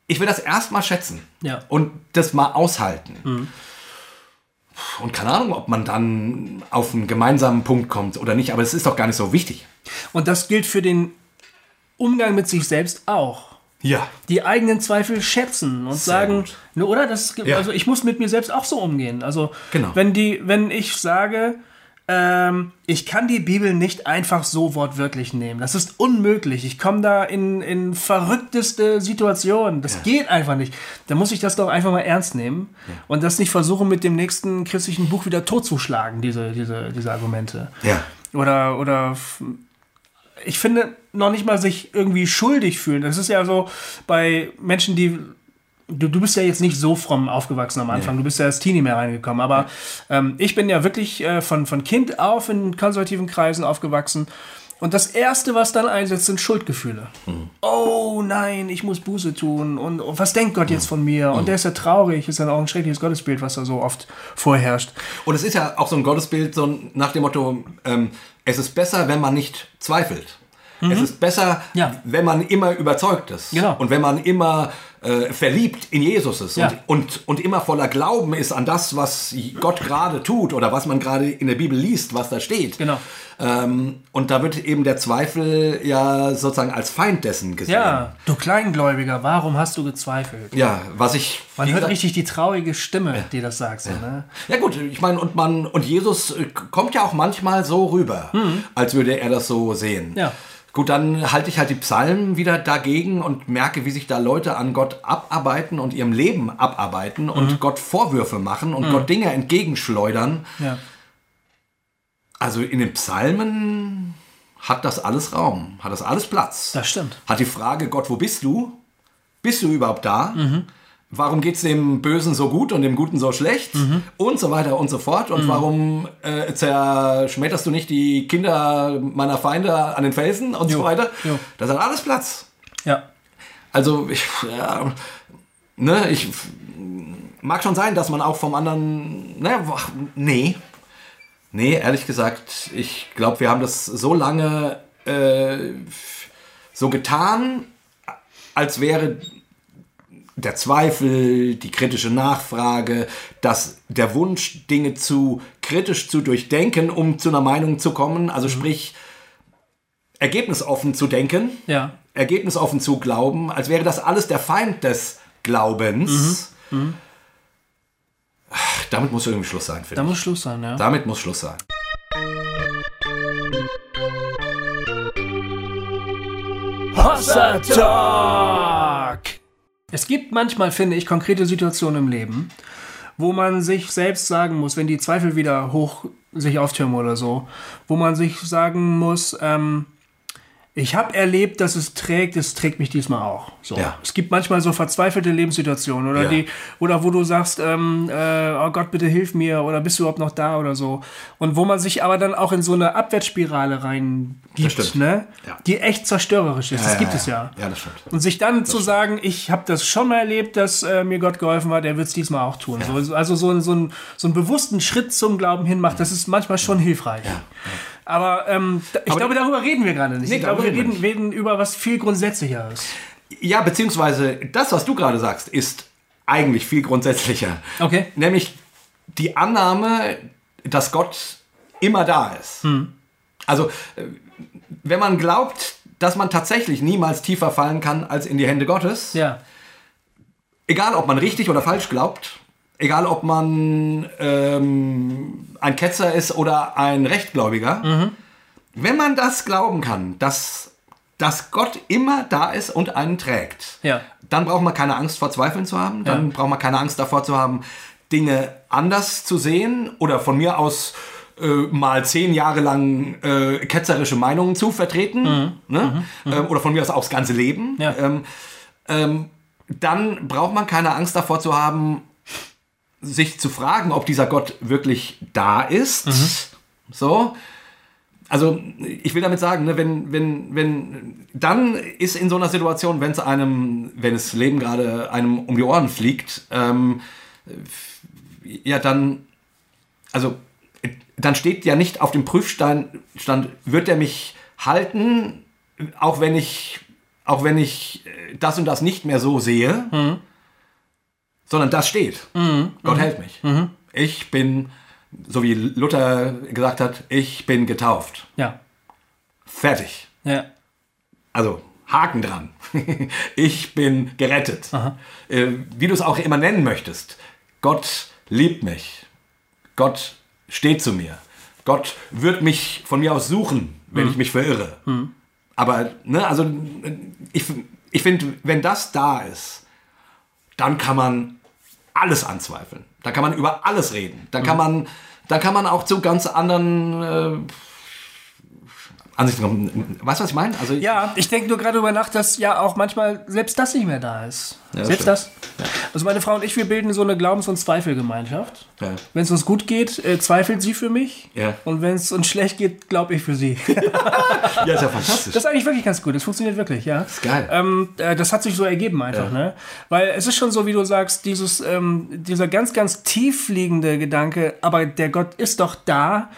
ich will das erstmal schätzen Ja. und das mal aushalten. Und keine Ahnung, ob man dann auf einen gemeinsamen Punkt kommt oder nicht, aber es ist doch gar nicht so wichtig. Und das gilt für den Umgang mit sich selbst auch. Ja. Die eigenen Zweifel schätzen und sagen, gut. ne, oder? Das, Ja. Also ich muss mit mir selbst auch so umgehen. Also Genau. wenn die, wenn ich sage, ähm, ich kann die Bibel nicht einfach so wortwörtlich nehmen. Das ist unmöglich. Ich komme da in, in verrückteste Situationen. Das geht einfach nicht. Dann muss ich das doch einfach mal ernst nehmen und das nicht versuchen, mit dem nächsten christlichen Buch wieder totzuschlagen, diese, diese, diese Argumente. Ja. Oder, oder ich finde noch nicht mal sich irgendwie schuldig fühlen. Das ist ja so bei Menschen, die. Du, du bist ja jetzt nicht so fromm aufgewachsen am Anfang, du bist ja als Teenie mehr reingekommen, aber ähm, ich bin ja wirklich äh, von, von Kind auf in konservativen Kreisen aufgewachsen. Und das Erste, was dann einsetzt, sind Schuldgefühle. Oh nein, ich muss Buße tun. Und, und was denkt Gott jetzt von mir? Und der ist ja traurig, ist dann auch ein schreckliches Gottesbild, was da so oft vorherrscht. Und es ist ja auch so ein Gottesbild so nach dem Motto, ähm, es ist besser, wenn man nicht zweifelt. Es ist besser, Ja. wenn man immer überzeugt ist. Genau. Und wenn man immer äh, verliebt in Jesus ist Ja. und, und, und immer voller Glauben ist an das, was Gott gerade tut oder was man gerade in der Bibel liest, was da steht. Genau. Ähm, und da wird eben der Zweifel ja sozusagen als Feind dessen gesehen. Ja, du Kleingläubiger, warum hast du gezweifelt? Ja, was ich. Man hört richtig die traurige Stimme, die das sagt. So, ne? Ja gut, ich meine, und man und Jesus äh, kommt ja auch manchmal so rüber, als würde er das so sehen. Mhm. Ja. Gut, dann halte ich halt die Psalmen wieder dagegen und merke, wie sich da Leute an Gott abarbeiten und ihrem Leben abarbeiten Mhm. und Gott Vorwürfe machen und Gott Dinge entgegenschleudern. Ja. Also in den Psalmen hat das alles Raum, hat das alles Platz. Das stimmt. Hat die Frage, Gott, wo bist du? Bist du überhaupt da? Mhm. Warum geht es dem Bösen so gut und dem Guten so schlecht? Mhm. Und so weiter und so fort. Und warum äh, zerschmetterst du nicht die Kinder meiner Feinde an den Felsen und so Jo, weiter? jo. Das hat alles Platz. Ja. Also, ich, ja, ne, ich mag schon sein, dass man auch vom anderen, ne, ach, nee. Nee, ehrlich gesagt, ich glaube, wir haben das so lange äh, so getan, als wäre der Zweifel, die kritische Nachfrage, dass der Wunsch, Dinge zu kritisch zu durchdenken, um zu einer Meinung zu kommen, also sprich ergebnisoffen zu denken, Ja. ergebnisoffen zu glauben, als wäre das alles der Feind des Glaubens. Ach, Damit muss irgendwie Schluss sein, finde ich. muss Schluss sein, ja. Damit muss Schluss sein. Hossa Talk! Es gibt manchmal, finde ich, konkrete Situationen im Leben, wo man sich selbst sagen muss, wenn die Zweifel wieder hoch sich auftürmen oder so, wo man sich sagen muss, ähm, ich habe erlebt, dass es trägt, es trägt mich diesmal auch. So. Ja. Es gibt manchmal so verzweifelte Lebenssituationen oder Ja. die, oder wo du sagst, ähm, äh, oh Gott, bitte hilf mir oder bist du überhaupt noch da oder so. Und wo man sich aber dann auch in so eine Abwärtsspirale reingibt, stimmt. ne? Ja. die echt zerstörerisch ist. das gibt es ja. Ja, das stimmt. Und sich dann zu sagen, ich habe das schon mal erlebt, dass äh, mir Gott geholfen hat, er wird es diesmal auch tun. So, also so, so, ein, so einen bewussten Schritt zum Glauben hin macht, das ist manchmal schon hilfreich. Aber ähm, ich Aber glaube, darüber reden wir gerade nicht. Nee, ich glaube, wir reden, reden über was viel Grundsätzlicheres. Ja, beziehungsweise das, was du gerade sagst, ist eigentlich viel grundsätzlicher. Okay. Nämlich die Annahme, dass Gott immer da ist. Also, äh, wenn man glaubt, dass man tatsächlich niemals tiefer fallen kann als in die Hände Gottes, Ja. egal ob man richtig oder falsch glaubt, egal ob man ähm, ein Ketzer ist oder ein Rechtgläubiger, wenn man das glauben kann, dass, dass Gott immer da ist und einen trägt, Ja. dann braucht man keine Angst vor Zweifeln zu haben, dann Ja. braucht man keine Angst davor zu haben, Dinge anders zu sehen oder von mir aus äh, mal zehn Jahre lang äh, ketzerische Meinungen zu vertreten ne? Ähm, oder von mir aus auch das ganze Leben. Ja. Ähm, ähm, dann braucht man keine Angst davor zu haben, sich zu fragen, ob dieser Gott wirklich da ist. So. Also, ich will damit sagen, ne, wenn, wenn, wenn, dann ist in so einer Situation, wenn es einem, wenn das Leben gerade einem um die Ohren fliegt, ähm, ja, dann, also, dann steht ja nicht auf dem Prüfstand, stand, wird er mich halten, auch wenn ich, auch wenn ich äh, das und das nicht mehr so sehe, sondern das steht. Gott hält mich. Ich bin, so wie Luther gesagt hat, ich bin getauft. Ja. Fertig. Ja. Also Haken dran. ich bin gerettet. Äh, wie du es auch immer nennen möchtest. Gott liebt mich. Gott steht zu mir. Gott wird mich von mir aus suchen, wenn ich mich verirre. Aber, ne, also ich, ich finde, wenn das da ist, dann kann man alles anzweifeln. Dann kann man über alles reden. Dann kann man, dann kann man auch zu ganz anderen äh, Ansichten kommen. Weißt du, was ich meine? Also Ja, ich denke nur gerade über nach, dass ja auch manchmal selbst das nicht mehr da ist. Ja, selbst stimmt. das. Also meine Frau und ich, wir bilden so eine Glaubens- und Zweifelgemeinschaft. Ja. Wenn es uns gut geht, äh, zweifelt sie für mich. Ja. Und wenn es uns schlecht geht, glaube ich für sie. Ja, ist ja fantastisch. Das ist eigentlich wirklich ganz gut. Das funktioniert wirklich, ja. Das ist geil. Ähm, äh, das hat sich so ergeben einfach, ne? Weil es ist schon so, wie du sagst, dieses, ähm, dieser ganz, ganz tief liegende Gedanke, aber der Gott ist doch da.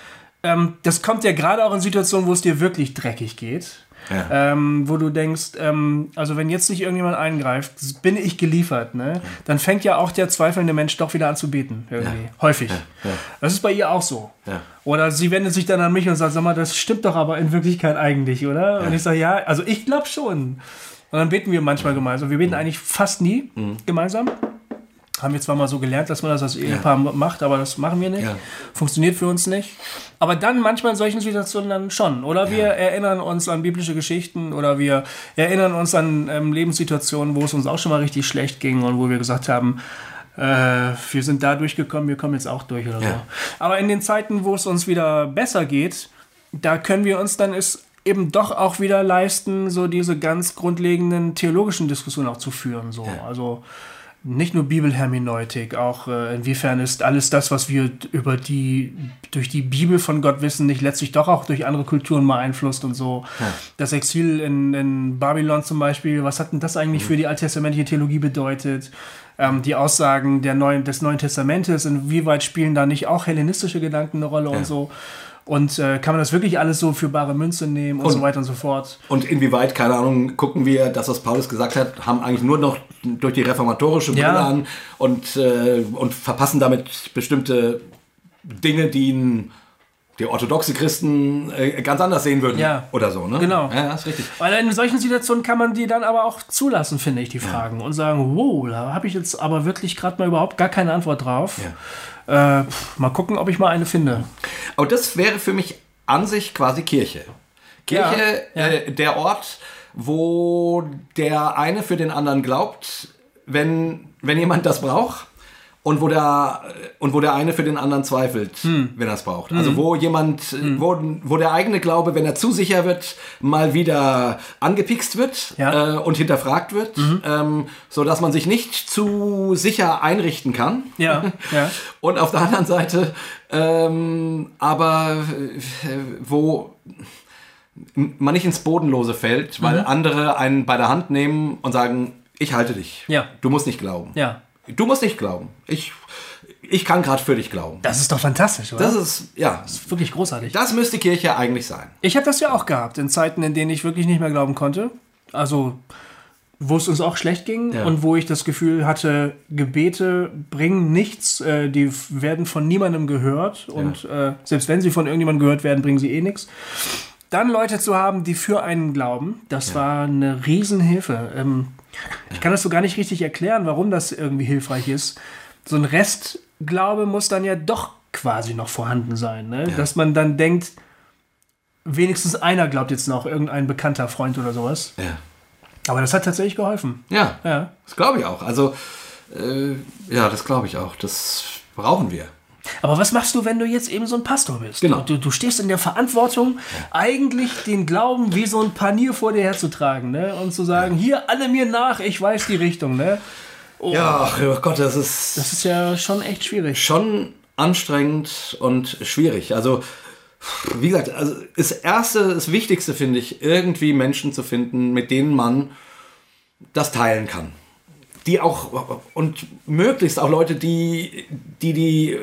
Ähm, das kommt ja gerade auch in Situationen, wo es dir wirklich dreckig geht. ja. ähm, wo du denkst, ähm, also wenn jetzt nicht irgendjemand eingreift, bin ich geliefert, ne? Ja. dann fängt ja auch der zweifelnde Mensch doch wieder an zu beten, irgendwie. Häufig. Das ist bei ihr auch so. Oder sie wendet sich dann an mich und sagt, sag mal, das stimmt doch aber in Wirklichkeit eigentlich, oder? Und ich sage, ja, also ich glaube schon. Und dann beten wir manchmal gemeinsam. Wir beten eigentlich fast nie mhm. gemeinsam. Haben wir zwar mal so gelernt, dass man das als Ehepaar ja. macht, aber das machen wir nicht. Ja. Funktioniert für uns nicht. Aber dann manchmal in solchen Situationen dann schon. Oder wir ja. erinnern uns an biblische Geschichten oder wir erinnern uns an ähm, Lebenssituationen, wo es uns auch schon mal richtig schlecht ging und wo wir gesagt haben, äh, wir sind da durchgekommen, wir kommen jetzt auch durch oder so. Aber in den Zeiten, wo es uns wieder besser geht, da können wir uns dann ist eben doch auch wieder leisten, so diese ganz grundlegenden theologischen Diskussionen auch zu führen. So. Also nicht nur Bibelhermeneutik, auch äh, inwiefern ist alles das, was wir über die, durch die Bibel von Gott wissen, nicht letztlich doch auch durch andere Kulturen beeinflusst und so. Ja. Das Exil in, in Babylon zum Beispiel, was hat denn das eigentlich mhm. für die alttestamentliche Theologie bedeutet? Ähm, die Aussagen der Neuen, des Neuen Testamentes, inwieweit spielen da nicht auch hellenistische Gedanken eine Rolle ja. und so? Und äh, kann man das wirklich alles so für bare Münze nehmen und, und, so weiter und so fort? Und inwieweit, keine Ahnung, gucken wir, das, was Paulus gesagt hat, haben eigentlich nur noch durch die reformatorische Brille ja. an und, äh, und verpassen damit bestimmte Dinge, die die orthodoxe Christen äh, ganz anders sehen würden ja. oder so, ne? Genau. Ja, ist richtig. Weil in solchen Situationen kann man die dann aber auch zulassen, finde ich, die Fragen ja. und sagen, wow, da habe ich jetzt aber wirklich gerade mal überhaupt gar keine Antwort drauf. Ja. Äh, mal gucken, ob ich mal eine finde. Aber das wäre für mich an sich quasi Kirche. Kirche. Äh, der Ort, wo der eine für den anderen glaubt, wenn, wenn jemand das braucht und wo der und wo der eine für den anderen zweifelt, hm. wenn er es braucht. Also hm. wo jemand, hm. wo, wo der eigene Glaube, wenn er zu sicher wird, mal wieder angepikst wird ja. äh, und hinterfragt wird, mhm. ähm, so dass man sich nicht zu sicher einrichten kann. Ja. ja. Und auf der anderen Seite, ähm, aber äh, wo man nicht ins Bodenlose fällt, weil mhm. andere einen bei der Hand nehmen und sagen, ich halte dich. Ja. Du musst nicht glauben. Ja. Du musst nicht glauben. Ich, ich kann gerade für dich glauben. Das ist doch fantastisch, oder? Das ist, ja. Das ist wirklich großartig. Das müsste Kirche eigentlich sein. Ich habe das ja auch gehabt, in Zeiten, in denen ich wirklich nicht mehr glauben konnte. Also, wo es uns auch schlecht ging ja. und wo ich das Gefühl hatte, Gebete bringen nichts, äh, die werden von niemandem gehört und ja. äh, selbst wenn sie von irgendjemandem gehört werden, bringen sie eh nichts. Dann Leute zu haben, die für einen glauben, das ja. war eine Riesenhilfe. Ähm, ich kann das so gar nicht richtig erklären, warum das irgendwie hilfreich ist. So ein Restglaube muss dann ja doch quasi noch vorhanden sein, ne? Ja. dass man dann denkt, wenigstens einer glaubt jetzt noch, irgendein bekannter Freund oder sowas. Ja. Aber das hat tatsächlich geholfen. Ja, ja. das glaube ich auch. Also, äh, ja, das glaube ich auch. Das brauchen wir. Aber was machst du, wenn du jetzt eben so ein Pastor bist? Genau. Du, du stehst in der Verantwortung, eigentlich den Glauben wie so ein Panier vor dir herzutragen ne? und zu sagen, hier alle mir nach, ich weiß die Richtung. Ne? Oh. Ja, oh Gott, das ist... Das ist ja schon echt schwierig. Schon anstrengend und schwierig. Also, wie gesagt, also das Erste, das Wichtigste finde ich, irgendwie Menschen zu finden, mit denen man das teilen kann die auch und möglichst auch Leute, die die die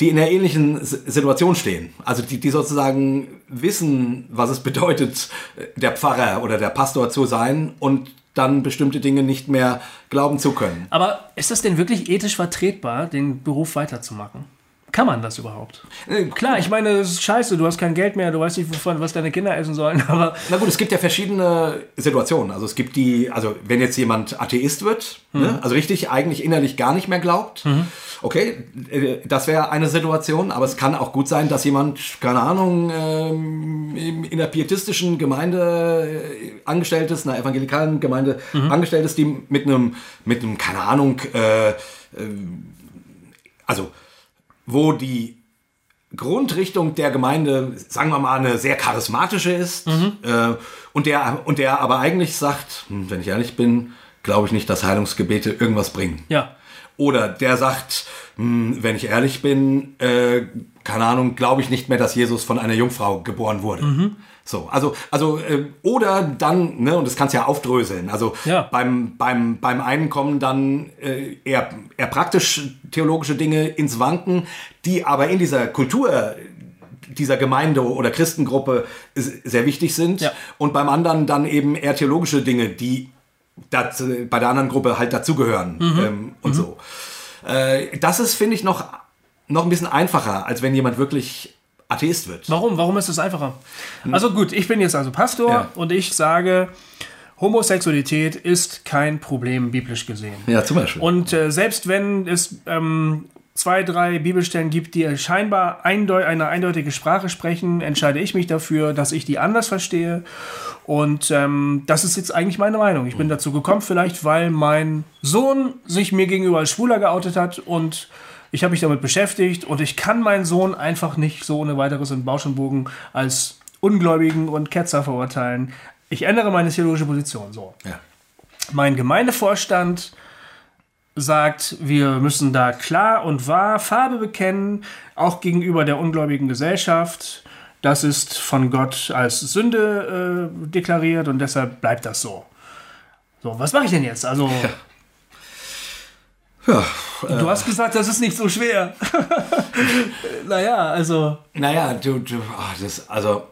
die in einer ähnlichen Situation stehen. Also die, die sozusagen wissen, was es bedeutet, der Pfarrer oder der Pastor zu sein und dann bestimmte Dinge nicht mehr glauben zu können. Aber ist das denn wirklich ethisch vertretbar, den Beruf weiterzumachen? Kann man das überhaupt? Klar, ich meine, das ist scheiße, du hast kein Geld mehr, du weißt nicht, wovon, was deine Kinder essen sollen, aber. Na gut, es gibt ja verschiedene Situationen. Also es gibt die, also wenn jetzt jemand Atheist wird, ne, mhm. ne, also richtig eigentlich innerlich gar nicht mehr glaubt, mhm. okay, äh, das wäre eine Situation, aber es kann auch gut sein, dass jemand, keine Ahnung, ähm, in der pietistischen Gemeinde äh, angestellt ist, einer evangelikalen Gemeinde mhm. angestellt ist, die mit einem, mit einem, keine Ahnung, äh, also wo die Grundrichtung der Gemeinde, sagen wir mal, eine sehr charismatische ist mhm. äh, und, der, und der aber eigentlich sagt, hm, wenn ich ehrlich bin, glaube ich nicht, dass Heilungsgebete irgendwas bringen. Ja. Oder der sagt, hm, wenn ich ehrlich bin, äh, keine Ahnung, glaube ich nicht mehr, dass Jesus von einer Jungfrau geboren wurde. Mhm. So, also, also, äh, oder dann, ne, und das kannst du ja aufdröseln. Also ja. beim, beim, beim einen kommen dann äh, eher, eher praktisch theologische Dinge ins Wanken, die aber in dieser Kultur dieser Gemeinde oder Christengruppe sehr wichtig sind. Ja. Und beim anderen dann eben eher theologische Dinge, die dazu, bei der anderen Gruppe halt dazugehören ähm, und so. Äh, das ist, finde ich, noch, noch ein bisschen einfacher, als wenn jemand wirklich Atheist wird. Warum? Warum ist es einfacher? Also gut, ich bin jetzt also Pastor Ja. und ich sage, Homosexualität ist kein Problem biblisch gesehen. Ja, zum Beispiel. Und äh, selbst wenn es ähm, zwei, drei Bibelstellen gibt, die scheinbar eindeu eine eindeutige Sprache sprechen, entscheide ich mich dafür, dass ich die anders verstehe. Und ähm, das ist jetzt eigentlich meine Meinung. Ich bin dazu gekommen, vielleicht weil mein Sohn sich mir gegenüber als Schwuler geoutet hat und ich habe mich damit beschäftigt und ich kann meinen Sohn einfach nicht so ohne weiteres in Bausch und Bogen als Ungläubigen und Ketzer verurteilen. Ich ändere meine theologische Position so. ja. Mein Gemeindevorstand sagt, wir müssen da klar und wahr Farbe bekennen, auch gegenüber der ungläubigen Gesellschaft. Das ist von Gott als Sünde äh, deklariert und deshalb bleibt das so. So, was mache ich denn jetzt? Also, ja. Du hast gesagt, das ist nicht so schwer. naja, also. Naja, du, du ah, das, also,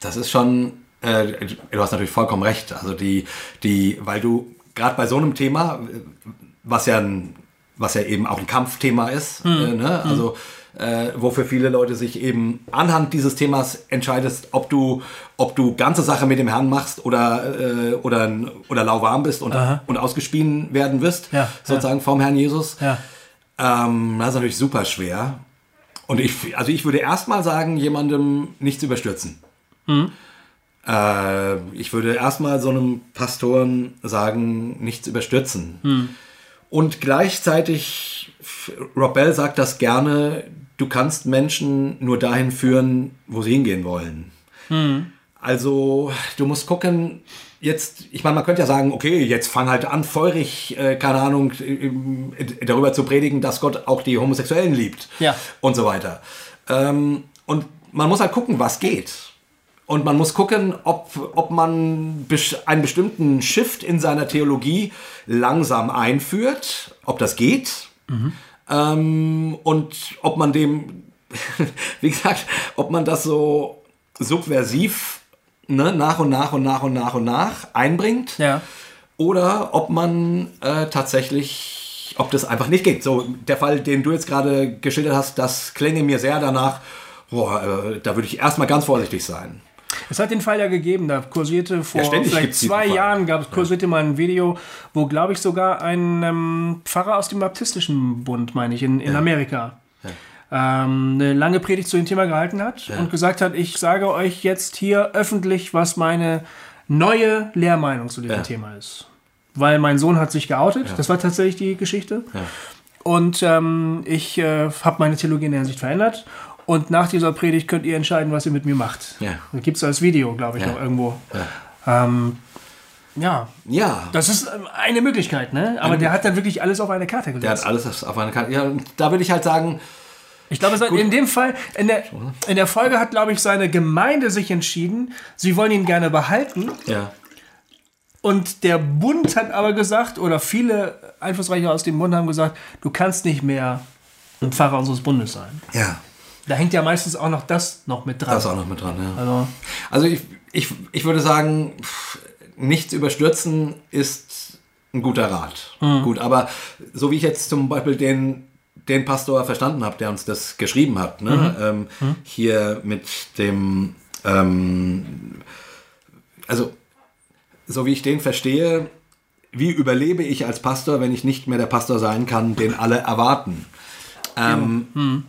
das ist schon, äh, du hast natürlich vollkommen recht. Also die, die, weil du gerade bei so einem Thema, äh, was ja ein, was ja eben auch ein Kampfthema ist, äh, ne? also äh, wo für viele Leute sich eben anhand dieses Themas entscheidest, ob du, ob du ganze Sache mit dem Herrn machst oder, äh, oder, oder lauwarm bist und, und ausgespien werden wirst, Ja, sozusagen vom Herrn Jesus. Ja. Ähm, das ist natürlich super schwer. Und ich, also ich würde erstmal sagen, jemandem nichts überstürzen. Äh, ich würde erstmal so einem Pastoren sagen, nichts überstürzen. Und gleichzeitig, Rob Bell sagt das gerne, du kannst Menschen nur dahin führen, wo sie hingehen wollen. Also du musst gucken, jetzt, ich meine, man könnte ja sagen, okay, jetzt fang halt an, feurig, äh, keine Ahnung, ähm, darüber zu predigen, dass Gott auch die Homosexuellen liebt Ja. und so weiter. Ähm, und man muss halt gucken, was geht. Und man muss gucken, ob, ob man einen bestimmten Shift in seiner Theologie langsam einführt, ob das geht. Ähm, und ob man dem, wie gesagt, ob man das so subversiv ne, nach und nach und nach und nach und nach einbringt. Ja. Oder ob man äh, tatsächlich, ob das einfach nicht geht. So, der Fall, den du jetzt gerade geschildert hast, das klänge mir sehr danach, boah, äh, da würde ich erstmal ganz vorsichtig sein. Es hat den Fall ja gegeben, da kursierte vor Ja, vielleicht zwei. Jahren, gab es kursierte mal ein Video, wo, glaube ich, sogar ein ähm, Pfarrer aus dem Baptistischen Bund, meine ich, in, in Amerika, ähm, eine lange Predigt zu dem Thema gehalten hat und gesagt hat, ich sage euch jetzt hier öffentlich, was meine neue Lehrmeinung zu diesem Ja. Thema ist. Weil mein Sohn hat sich geoutet, das war tatsächlich die Geschichte. Und ähm, ich äh, habe meine Theologie in der Hinsicht verändert. Und nach dieser Predigt könnt ihr entscheiden, was ihr mit mir macht. Ja. Da gibt es als Video, glaube ich, Ja. noch irgendwo. Ja. Ähm, ja, Ja, das ist ähm, eine Möglichkeit, ne? Aber der hat dann wirklich alles auf eine Karte der hat gesetzt. alles auf eine Karte. Ja, und da würde ich halt sagen, Ich glaube, in dem Fall, in der, in der Folge hat, glaube ich, seine Gemeinde sich entschieden, sie wollen ihn gerne behalten. ja, Und der Bund hat aber gesagt, oder viele Einflussreiche aus dem Bund haben gesagt, du kannst nicht mehr ein Pfarrer unseres Bundes sein. ja, Da hängt ja meistens auch noch das noch mit dran. das auch noch mit dran. Ja. Also, Also ich, ich, ich würde sagen, nichts überstürzen ist ein guter Rat. Gut, aber so wie ich jetzt zum Beispiel den, den Pastor verstanden habe, der uns das geschrieben hat, ne? Ähm, hier mit dem, ähm, also so wie ich den verstehe, wie überlebe ich als Pastor, wenn ich nicht mehr der Pastor sein kann, den alle erwarten? Ähm,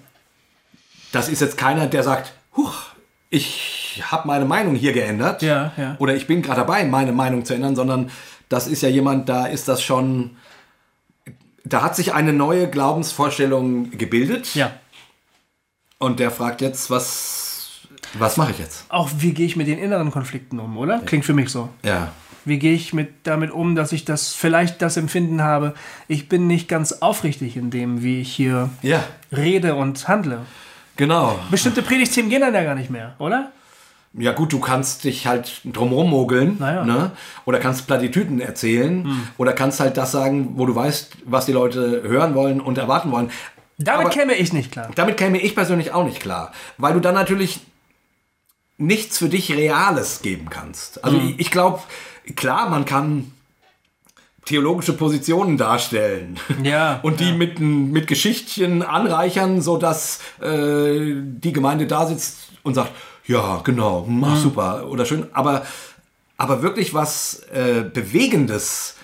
Das ist jetzt keiner, der sagt, huch, ich habe meine Meinung hier geändert. Ja, ja. Oder ich bin gerade dabei, meine Meinung zu ändern, sondern das ist ja jemand, da ist das schon, da hat sich eine neue Glaubensvorstellung gebildet. ja. Und der fragt jetzt, was, was mache ich jetzt? Auch wie gehe ich mit den inneren Konflikten um, oder? Klingt für mich so. Ja. Wie gehe ich mit, damit um, dass ich das vielleicht das Empfinden habe, ich bin nicht ganz aufrichtig in dem, wie ich hier Ja, rede und handle. Genau. Bestimmte Predigtthemen gehen dann ja gar nicht mehr, oder? Ja gut, du kannst dich halt drumherum mogeln, Naja. ne? oder kannst Plattitüden erzählen, oder kannst halt das sagen, wo du weißt, was die Leute hören wollen und erwarten wollen. Damit Aber- käme ich nicht klar. Damit käme ich persönlich auch nicht klar, weil du dann natürlich nichts für dich Reales geben kannst. Also ich, ich glaube, klar, man kann theologische Positionen darstellen Ja, und die ja. mit, mit Geschichtchen anreichern, sodass äh, die Gemeinde da sitzt und sagt, ja, genau, Mhm. mach super oder schön, aber, aber wirklich was äh, Bewegendes,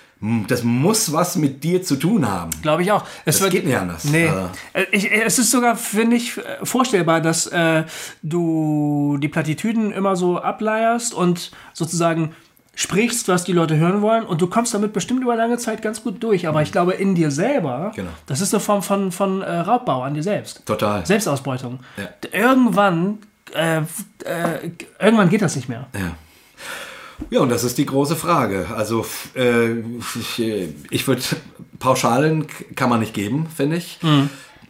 das muss was mit dir zu tun haben. Glaube ich auch. Es Das geht nicht anders. Nee. Äh, Ich, es ist sogar, finde ich, äh, vorstellbar, dass äh, du die Plattitüden immer so ableierst und sozusagen sprichst, was die Leute hören wollen und du kommst damit bestimmt über lange Zeit ganz gut durch. Aber ich glaube, in dir selber, Genau. das ist eine Form von, von äh, Raubbau an dir selbst. Total. Selbstausbeutung. Ja. Irgendwann, äh, äh, irgendwann geht das nicht mehr. Ja. Ja, und das ist die große Frage. Also äh, ich, ich würde Pauschalen kann man nicht geben, finde ich.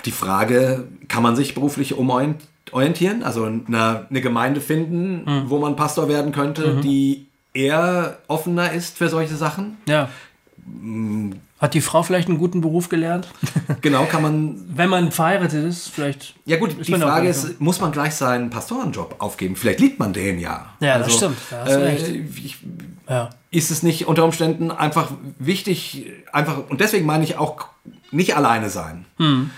Die Frage, kann man sich beruflich umorientieren? Also eine, eine Gemeinde finden, wo man Pastor werden könnte, die eher offener ist für solche Sachen? Ja. Hat die Frau vielleicht einen guten Beruf gelernt? Genau, kann man. Wenn man verheiratet ist, vielleicht. Ja gut, die Frage ist, muss man gleich seinen Pastorenjob aufgeben? Vielleicht liebt man den ja. Ja, das stimmt, da äh. Ich, Ja. ist es nicht unter Umständen einfach wichtig, einfach, und deswegen meine ich auch nicht alleine sein. Hm.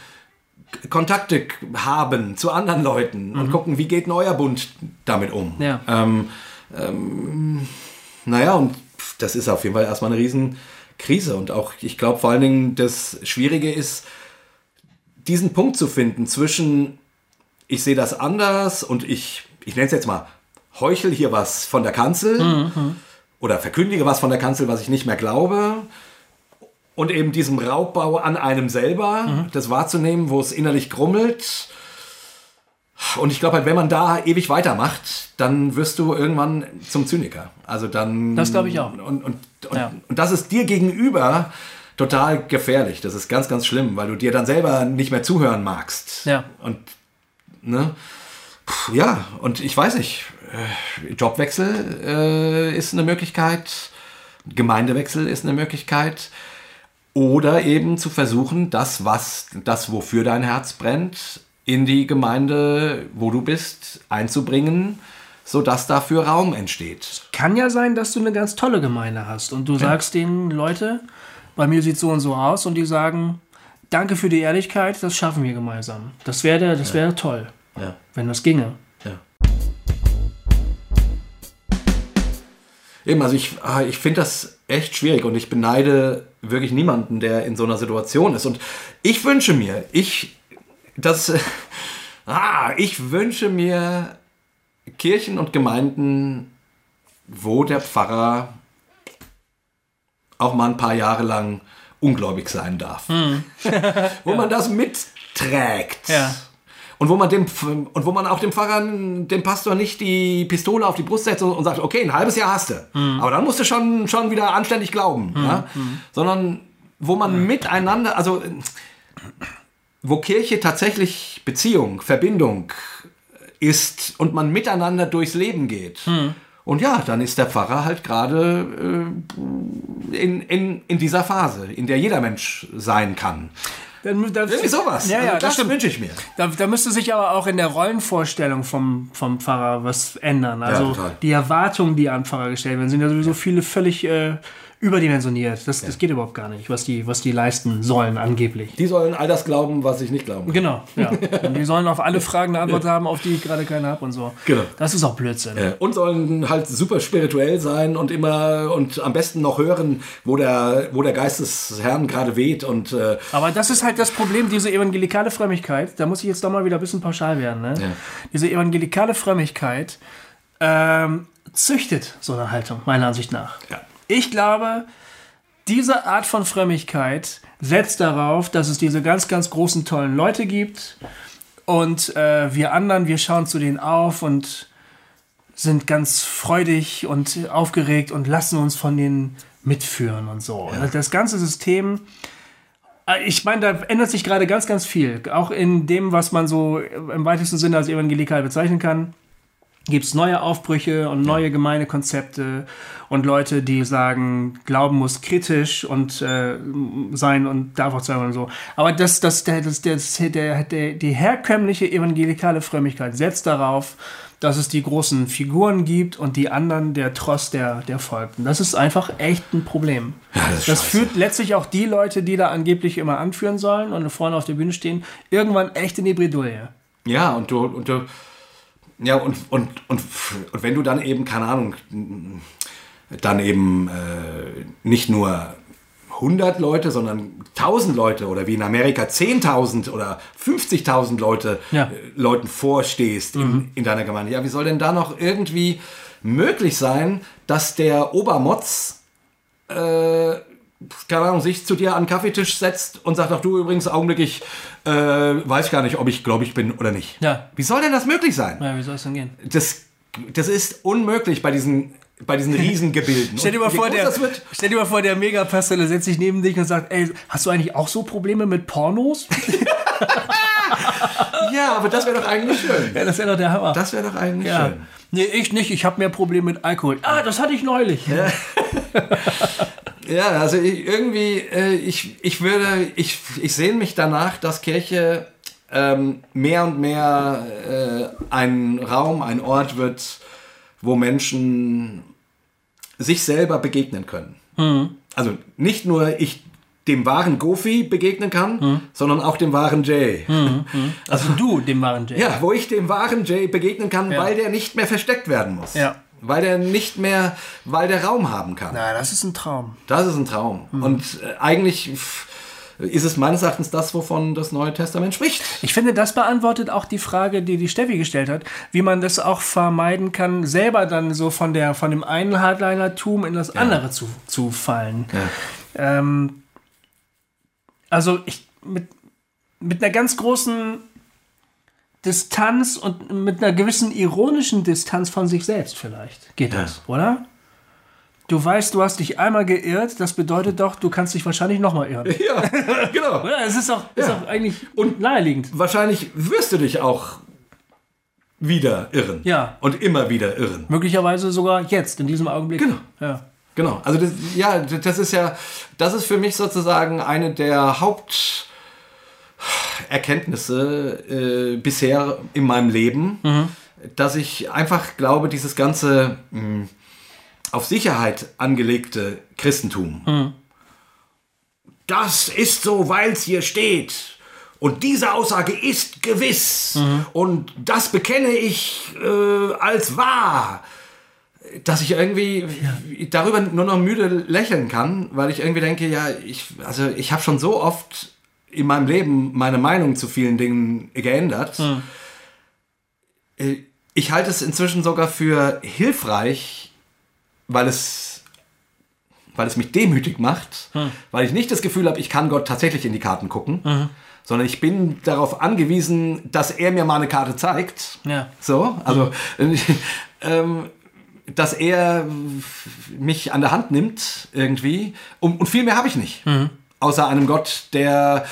Kontakte haben zu anderen Leuten und gucken, wie geht ein euer Bund damit um. Mhm. Ja. Ähm, ähm, naja, und das ist auf jeden Fall erstmal eine Riesenkrise. Und auch, ich glaube vor allen Dingen, das Schwierige ist, diesen Punkt zu finden zwischen, ich sehe das anders und ich, ich nenne es jetzt mal, heuchel hier was von der Kanzel oder verkündige was von der Kanzel, was ich nicht mehr glaube. Und eben diesem Raubbau an einem selber, das wahrzunehmen, wo es innerlich grummelt. Und ich glaube halt, wenn man da ewig weitermacht, dann wirst du irgendwann zum Zyniker. Also dann. Das glaube ich auch. Und, und, und, Ja. und das ist dir gegenüber total gefährlich. Das ist ganz, ganz schlimm, weil du dir dann selber nicht mehr zuhören magst. Ja. Und, ne? Puh, ja, und ich weiß nicht, äh, Jobwechsel äh, ist eine Möglichkeit, Gemeindewechsel ist eine Möglichkeit. Oder eben zu versuchen, das, was, das, wofür dein Herz brennt, in die Gemeinde, wo du bist, einzubringen, sodass dafür Raum entsteht. Kann ja sein, dass du eine ganz tolle Gemeinde hast und du sagst denen, Leute, bei mir sieht so und so aus und die sagen, danke für die Ehrlichkeit, das schaffen wir gemeinsam. Das wäre das wäre toll, Ja, wenn das ginge. ja. Eben, also ich, ah, ich finde das echt schwierig und ich beneide wirklich niemanden, der in so einer Situation ist. Und ich wünsche mir, ich, das, ah, ich wünsche mir Kirchen und Gemeinden, wo der Pfarrer auch mal ein paar Jahre lang ungläubig sein darf. wo man das mitträgt. Ja. Und wo man dem und wo man auch dem Pfarrer, dem Pastor nicht die Pistole auf die Brust setzt und sagt, okay, ein halbes Jahr hast du. Aber dann musst du schon, schon wieder anständig glauben. Ja? Sondern wo man miteinander, also wo Kirche tatsächlich Beziehung, Verbindung ist und man miteinander durchs Leben geht. Und ja, dann ist der Pfarrer halt gerade äh, in, in, in dieser Phase, in der jeder Mensch sein kann. Dann, dann, Irgendwie sowas. Ja, ja, also das das wünsche ich mir. Da, da müsste sich aber auch in der Rollenvorstellung vom, vom Pfarrer was ändern. Also total. die Erwartungen, die an Pfarrer gestellt werden, sind ja sowieso viele völlig äh, überdimensioniert. Das, das geht überhaupt gar nicht, was die, was die leisten sollen angeblich. Die sollen all das glauben, was ich nicht glaube. Genau, ja. Und die sollen auf alle Fragen eine Antwort haben, auf die ich gerade keine habe und so. Genau. Das ist auch Blödsinn. Äh, Und sollen halt super spirituell sein und immer und am besten noch hören, wo der, wo der Geist des Herrn gerade weht und äh, Aber das ist halt das Problem, diese evangelikale Frömmigkeit. Da muss ich jetzt doch mal wieder ein bisschen pauschal werden. Ne? Ja. Diese evangelikale Frömmigkeit ähm, züchtet so eine Haltung, meiner Ansicht nach. Ja. Ich glaube, diese Art von Frömmigkeit setzt darauf, dass es diese ganz, ganz großen, tollen Leute gibt. Und äh, wir anderen, wir schauen zu denen auf und sind ganz freudig und aufgeregt und lassen uns von denen mitführen und so. Und das ganze System, äh, ich meine, da ändert sich gerade ganz, ganz viel. Auch in dem, was man so im weitesten Sinne als evangelikal bezeichnen kann. Gibt es neue Aufbrüche und neue Gemeindekonzepte und Leute, die sagen, Glauben muss kritisch und äh, sein und darf auch sein und so. Aber das, das, der, das, das, der, der, die herkömmliche evangelikale Frömmigkeit setzt darauf, dass es die großen Figuren gibt und die anderen der Tross der, der Folgten. Das ist einfach echt ein Problem. Ja, das, das führt letztlich auch die Leute, die da angeblich immer anführen sollen und vorne auf der Bühne stehen, irgendwann echt in die Bredouille. Ja, und du, und du, ja, und, und, und, und wenn du dann eben, keine Ahnung, dann eben äh, nicht nur 100 Leute, sondern 1000 Leute oder wie in Amerika 10.000 oder 50.000 Leute Ja. äh, Leuten vorstehst in, in deiner Gemeinde. Ja, wie soll denn da noch irgendwie möglich sein, dass der Obermotz äh, keine Ahnung, sich zu dir an den Kaffeetisch setzt und sagt, ach du übrigens augenblicklich, äh, weiß gar nicht, ob ich gläubig bin oder nicht. Ja. Wie soll denn das möglich sein? Ja, wie soll es denn gehen? Das, das ist unmöglich bei diesen, bei diesen Riesengebilden. Stell dir, mal vor, der, stell dir mal vor, der Megapastor der setzt sich neben dich und sagt, ey, hast du eigentlich auch so Probleme mit Pornos? ja, aber das wäre doch eigentlich schön. ja, das wäre doch der Hammer. Das wäre doch eigentlich ja. schön. Nee, ich nicht. Ich habe mehr Probleme mit Alkohol. Ah, das hatte ich neulich. Ja, also ich, irgendwie, äh, ich, ich würde, ich, ich sehne mich danach, dass Kirche ähm, mehr und mehr äh, ein Raum, ein Ort wird, wo Menschen sich selber begegnen können. Also nicht nur ich dem wahren Gofi begegnen kann, sondern auch dem wahren Jay. Also du, dem waren Jay. Ja, wo ich dem wahren Jay begegnen kann, Ja. weil der nicht mehr versteckt werden muss. Ja. Weil der nicht mehr, weil der Raum haben kann. Na, das ist ein Traum. Das ist ein Traum. Und äh, eigentlich ist es meines Erachtens das, wovon das Neue Testament spricht. Ich finde, das beantwortet auch die Frage, die die Steffi gestellt hat, wie man das auch vermeiden kann, selber dann so von, der, von dem einen Hardlinertum in das andere zu, zu fallen. Ähm, also ich mit, mit einer ganz großen Distanz und mit einer gewissen ironischen Distanz von sich selbst vielleicht geht das, oder? Du weißt, du hast dich einmal geirrt, das bedeutet doch, du kannst dich wahrscheinlich nochmal irren. Ja, genau. Es ist doch, ist Ja. doch eigentlich und naheliegend. Wahrscheinlich wirst du dich auch wieder irren. Ja. Und immer wieder irren. Möglicherweise sogar jetzt, in diesem Augenblick. Genau. Ja. Genau. Also das, ja, das ist ja, das ist für mich sozusagen eine der Haupterkenntnisse äh, bisher in meinem Leben, dass ich einfach glaube, dieses ganze mh, auf Sicherheit angelegte Christentum, das ist so, weil es hier steht. Und diese Aussage ist gewiss. Und das bekenne ich äh, als wahr dass ich irgendwie darüber nur noch müde lächeln kann, weil ich irgendwie denke, ja, ich, also ich habe schon so oft in meinem Leben meine Meinung zu vielen Dingen geändert. Äh, Ich halte es inzwischen sogar für hilfreich, weil es, weil es mich demütig macht, weil ich nicht das Gefühl habe, ich kann Gott tatsächlich in die Karten gucken, sondern ich bin darauf angewiesen, dass er mir mal eine Karte zeigt. Ja. So, also ähm, dass er mich an der Hand nimmt irgendwie und, und viel mehr habe ich nicht. Außer einem Gott, der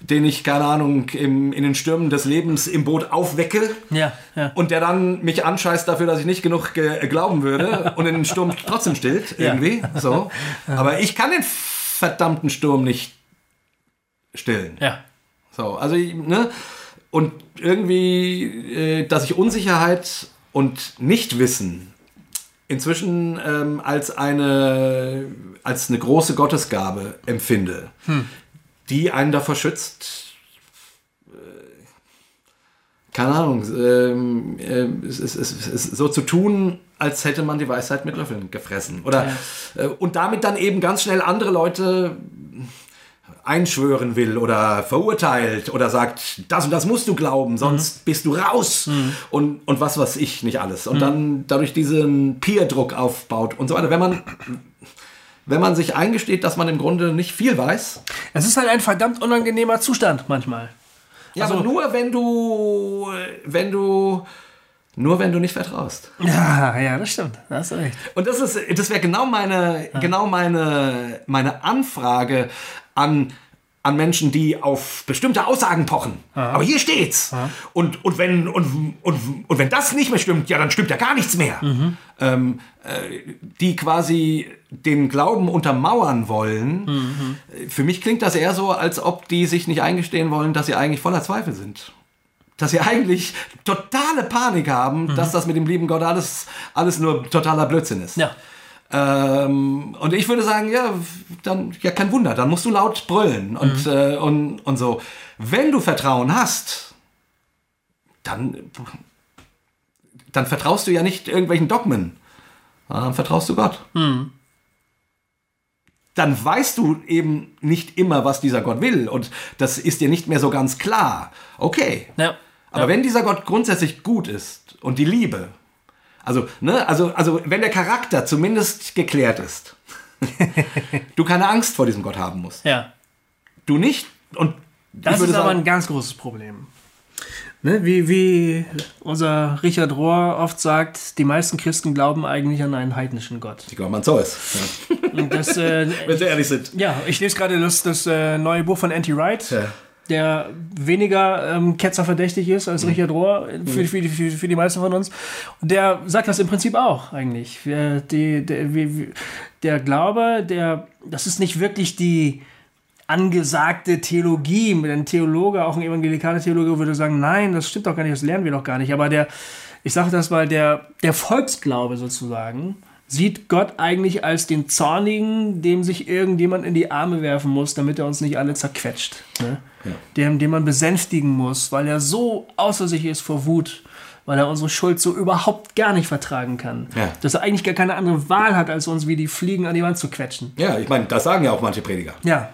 den ich, keine Ahnung, im, in den Stürmen des Lebens im Boot aufwecke Ja, ja. und der dann mich anscheißt dafür, dass ich nicht genug ge glauben würde und in den Sturm trotzdem stillt irgendwie. So. Aber ich kann den verdammten Sturm nicht stillen. Ja. So, also, ne? Und irgendwie, äh, dass ich Unsicherheit und Nichtwissen inzwischen ähm, als eine als eine große Gottesgabe empfinde, die einen davor schützt, äh, keine Ahnung, ähm, äh, es, es, es, es so zu tun, als hätte man die Weisheit mit Löffeln gefressen. Oder äh, und damit dann eben ganz schnell andere Leute einschwören will oder verurteilt oder sagt, das und das musst du glauben, sonst bist du raus und, und was weiß ich nicht alles. Und dann dadurch diesen Peer-Druck aufbaut und so weiter. Wenn man, wenn man sich eingesteht, dass man im Grunde nicht viel weiß, Es ist halt ein verdammt unangenehmer Zustand manchmal. ja, Also- aber nur wenn du, wenn du, nur wenn du nicht vertraust. Ja, ja, das stimmt. Da hast du recht. Und das ist, das wäre genau meine, genau meine, meine Anfrage an an Menschen, die auf bestimmte Aussagen pochen. Aber hier steht's. Und, und, wenn, und, und, und wenn das nicht mehr stimmt, ja, dann stimmt ja gar nichts mehr. Ähm, äh, die quasi den Glauben untermauern wollen. Für mich klingt das eher so, als ob die sich nicht eingestehen wollen, dass sie eigentlich voller Zweifel sind. Dass sie eigentlich totale Panik haben, dass das mit dem lieben Gott alles, alles nur totaler Blödsinn ist. Ja. Ähm, und ich würde sagen, ja, dann, ja, kein Wunder, dann musst du laut brüllen und, äh, und, und so. Wenn du Vertrauen hast, dann, dann vertraust du ja nicht irgendwelchen Dogmen, dann vertraust du Gott. Dann weißt du eben nicht immer, was dieser Gott will und das ist dir nicht mehr so ganz klar. Okay. Ja. Aber ja. wenn dieser Gott grundsätzlich gut ist und die Liebe, also, ne, also, also wenn der Charakter zumindest geklärt ist, du keine Angst vor diesem Gott haben musst. Ja. Du nicht und Das ist aber ein ganz großes Problem. Ne? Wie, wie unser Richard Rohr oft sagt, die meisten Christen glauben eigentlich an einen heidnischen Gott. ich glaube, man so ist. Ja. Das, äh, Wenn sie ehrlich sind. ja, ich lese gerade das, das äh, neue Buch von Anti Wright, Ja. Der weniger ähm, ketzerverdächtig ist als Richard Rohr für, für, die- für, für die meisten von uns. Und der sagt das im Prinzip auch eigentlich. Wir- Die, der, wie- der Glaube, der, das ist nicht wirklich die angesagte Theologie. Ein Theologe, auch ein evangelikaler Theologe, würde sagen, nein, das stimmt doch gar nicht, das lernen wir doch gar nicht. Aber der, ich sage das mal, der, der Volksglaube sozusagen sieht Gott eigentlich als den Zornigen, dem sich irgendjemand in die Arme werfen muss, damit er uns nicht alle zerquetscht. Ne? Dem, den man besänftigen muss, weil er so außer sich ist vor Wut, weil er unsere Schuld so überhaupt gar nicht vertragen kann. Ja. Dass er eigentlich gar keine andere Wahl hat, als uns wie die Fliegen an die Wand zu quetschen. Ja, ich meine, das sagen ja auch manche Prediger. Ja.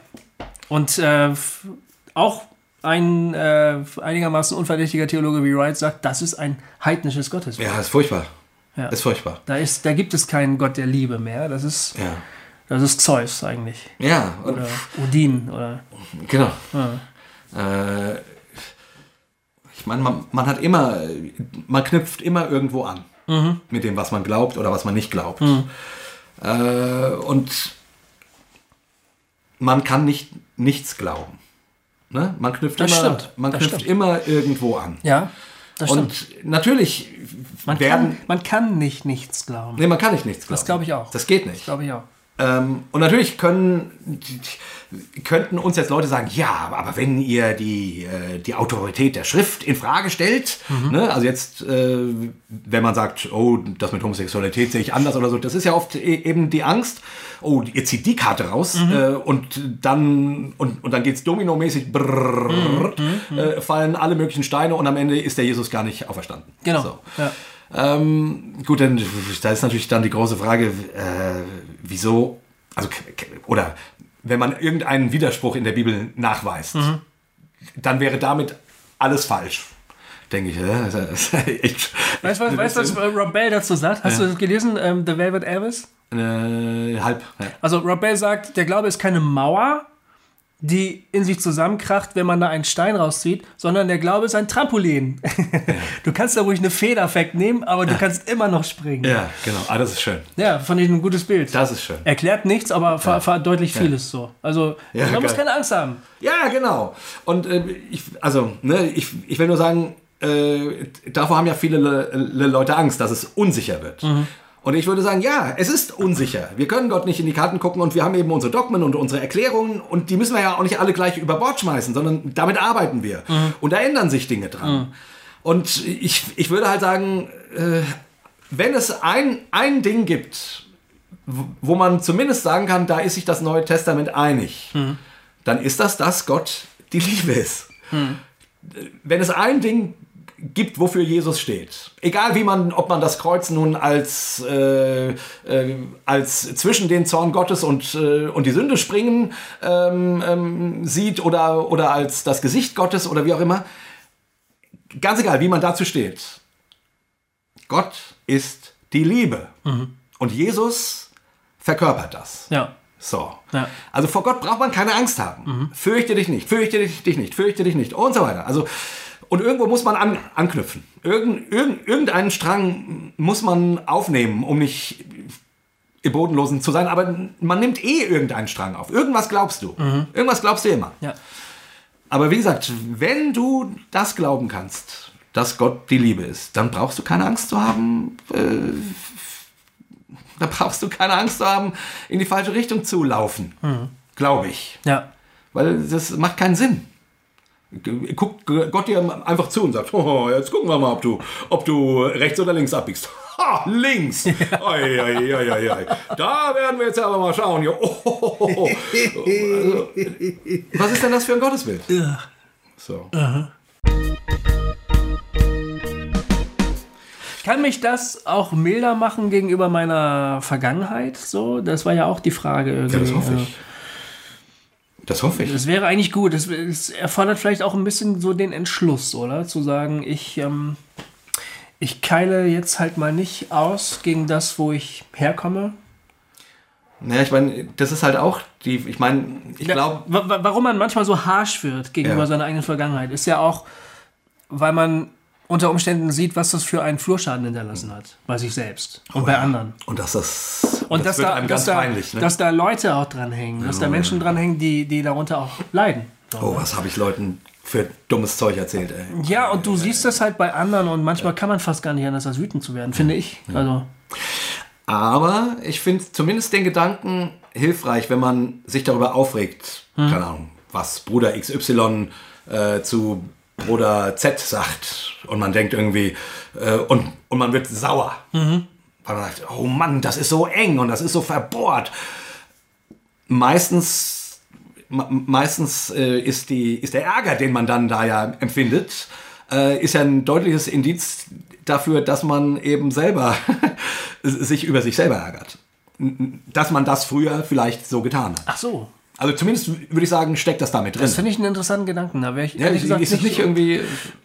Und äh, auch ein äh, einigermaßen unverdächtiger Theologe wie Wright sagt, das ist ein heidnisches Gottesbild. Ja, ist furchtbar. Ja. Ist furchtbar. Da, ist, da gibt es keinen Gott der Liebe mehr. Das ist, Ja. das ist Zeus eigentlich. Ja, und, Oder Odin. Oder, genau. Äh, ich meine, man, man hat immer, man knüpft immer irgendwo an. Mit dem, was man glaubt oder was man nicht glaubt. Äh, und man kann nicht nichts glauben. Ne? Man knüpft, Das immer, stimmt. Man Das knüpft stimmt. immer irgendwo an. ja, das stimmt. Und natürlich Man werden. kann, man kann nicht nichts glauben. Nee, man kann nicht nichts glauben. Das glaube ich auch. Das geht nicht. glaube ich auch. Ähm, und natürlich können, könnten uns jetzt Leute sagen, ja, aber wenn ihr die, äh, die Autorität der Schrift in Frage stellt, ne, also jetzt, äh, wenn man sagt, oh, das mit Homosexualität sehe ich anders oder so, das ist ja oft e eben die Angst, oh, ihr zieht die Karte raus äh, und dann und, und dann geht's dominomäßig, brrrr, äh, fallen alle möglichen Steine und am Ende ist der Jesus gar nicht auferstanden. Genau. So. Ja. Ähm, gut, dann da ist natürlich dann die große Frage, äh, wieso, also oder wenn man irgendeinen Widerspruch in der Bibel nachweist, dann wäre damit alles falsch. Denke ich. Ja? Das ist ja echt, Weißt du, was, was Rob Bell dazu sagt? Hast du das gelesen? Ähm, The Velvet Elvis? äh, halb. Ja. Also Rob Bell sagt, der Glaube ist keine Mauer, die in sich zusammenkracht, wenn man da einen Stein rauszieht, sondern der Glaube ist ein Trampolin. Du kannst da ruhig eine Feder wegnehmen, aber du kannst immer noch springen. ja, genau. Ah, das ist schön. Ja, fand ich ein gutes Bild. Das ist schön. Erklärt nichts, aber ver verdeutlicht vieles so. Also Ja, man muss keine Angst haben. Ja, genau. Und äh, ich, also, ne, ich, ich will nur sagen, äh, davor haben ja viele Le Le Leute Angst, dass es unsicher wird. Und ich würde sagen, ja, es ist unsicher. Wir können Gott nicht in die Karten gucken und wir haben eben unsere Dogmen und unsere Erklärungen und die müssen wir ja auch nicht alle gleich über Bord schmeißen, sondern damit arbeiten wir. Und da ändern sich Dinge dran. Und ich, ich würde halt sagen, äh, wenn es ein, ein Ding gibt, wo man zumindest sagen kann, da ist sich das Neue Testament einig, dann ist das, dass Gott die Liebe ist. Wenn es ein Ding gibt, wofür Jesus steht, egal wie man, ob man das Kreuz nun als, äh, äh, als zwischen den Zorn Gottes und, äh, und die Sünde springen ähm, ähm, sieht oder, oder als das Gesicht Gottes oder wie auch immer, ganz egal, wie man dazu steht. Gott ist die Liebe. Und Jesus verkörpert das. Ja. So. Ja. Also vor Gott braucht man keine Angst haben. Fürchte dich nicht, fürchte dich, dich nicht, fürchte dich nicht und so weiter. Also und irgendwo muss man an, anknüpfen. Irgend, irgend, irgendeinen Strang muss man aufnehmen, um nicht im Bodenlosen zu sein, aber man nimmt eh irgendeinen Strang auf. Irgendwas glaubst du. Irgendwas glaubst du immer. Ja. Aber wie gesagt, wenn du das glauben kannst, dass Gott die Liebe ist, dann brauchst du keine Angst zu haben, äh, da brauchst du keine Angst zu haben, in die falsche Richtung zu laufen. Glaube ich. Ja. Weil das macht keinen Sinn. Guckt Gott dir einfach zu und sagt, oh, jetzt gucken wir mal, ob du, ob du rechts oder links abbiegst. Ha, links! Oi, oi, oi, oi, oi. Da werden wir jetzt aber mal schauen. Oh, oh, oh, oh. Also, was ist denn das für ein Gottesbild? So. Kann mich das auch milder machen gegenüber meiner Vergangenheit? So, das war ja auch die Frage irgendwie. Ja, das hoffe ich. Das hoffe ich. Das wäre eigentlich gut. Es, es erfordert vielleicht auch ein bisschen so den Entschluss, oder? Zu sagen, ich, ähm, ich keile jetzt halt mal nicht aus gegen das, wo ich herkomme. Ja, ich meine, das ist halt auch die, ich meine, ich glaube, Wa- wa- Warum man manchmal so harsch wird gegenüber Ja. seiner eigenen Vergangenheit, ist ja auch, weil man unter Umständen sieht, was das für einen Flurschaden hinterlassen hat. Bei sich selbst und bei anderen. und dass das, Und das dass, wird da, einem dass, da, peinlich, ne? dass da Leute auch dranhängen, dass da Menschen dranhängen, die, die darunter auch leiden. Oh, was habe ich Leuten für dummes Zeug erzählt, ey. Ja, und du siehst das halt bei anderen und manchmal kann man fast gar nicht anders als wütend zu werden, finde ich. Also, Aber ich finde zumindest den Gedanken hilfreich, wenn man sich darüber aufregt, keine Ahnung, was Bruder XY äh, zu Bruder Z sagt. Und man denkt irgendwie, äh, und, und man wird sauer. Weil man sagt, oh Mann, das ist so eng und das ist so verbohrt. Meistens, me- meistens äh, ist, die, ist der Ärger, den man dann da ja empfindet, äh, ist ja ein deutliches Indiz dafür, dass man eben selber sich über sich selber ärgert. Dass man das früher vielleicht so getan hat. ach so. Also zumindest würde ich sagen, steckt das damit drin. Das finde ich einen interessanten Gedanken. Da wäre ich ja, ehrlich ist, gesagt ist es nicht irgendwie.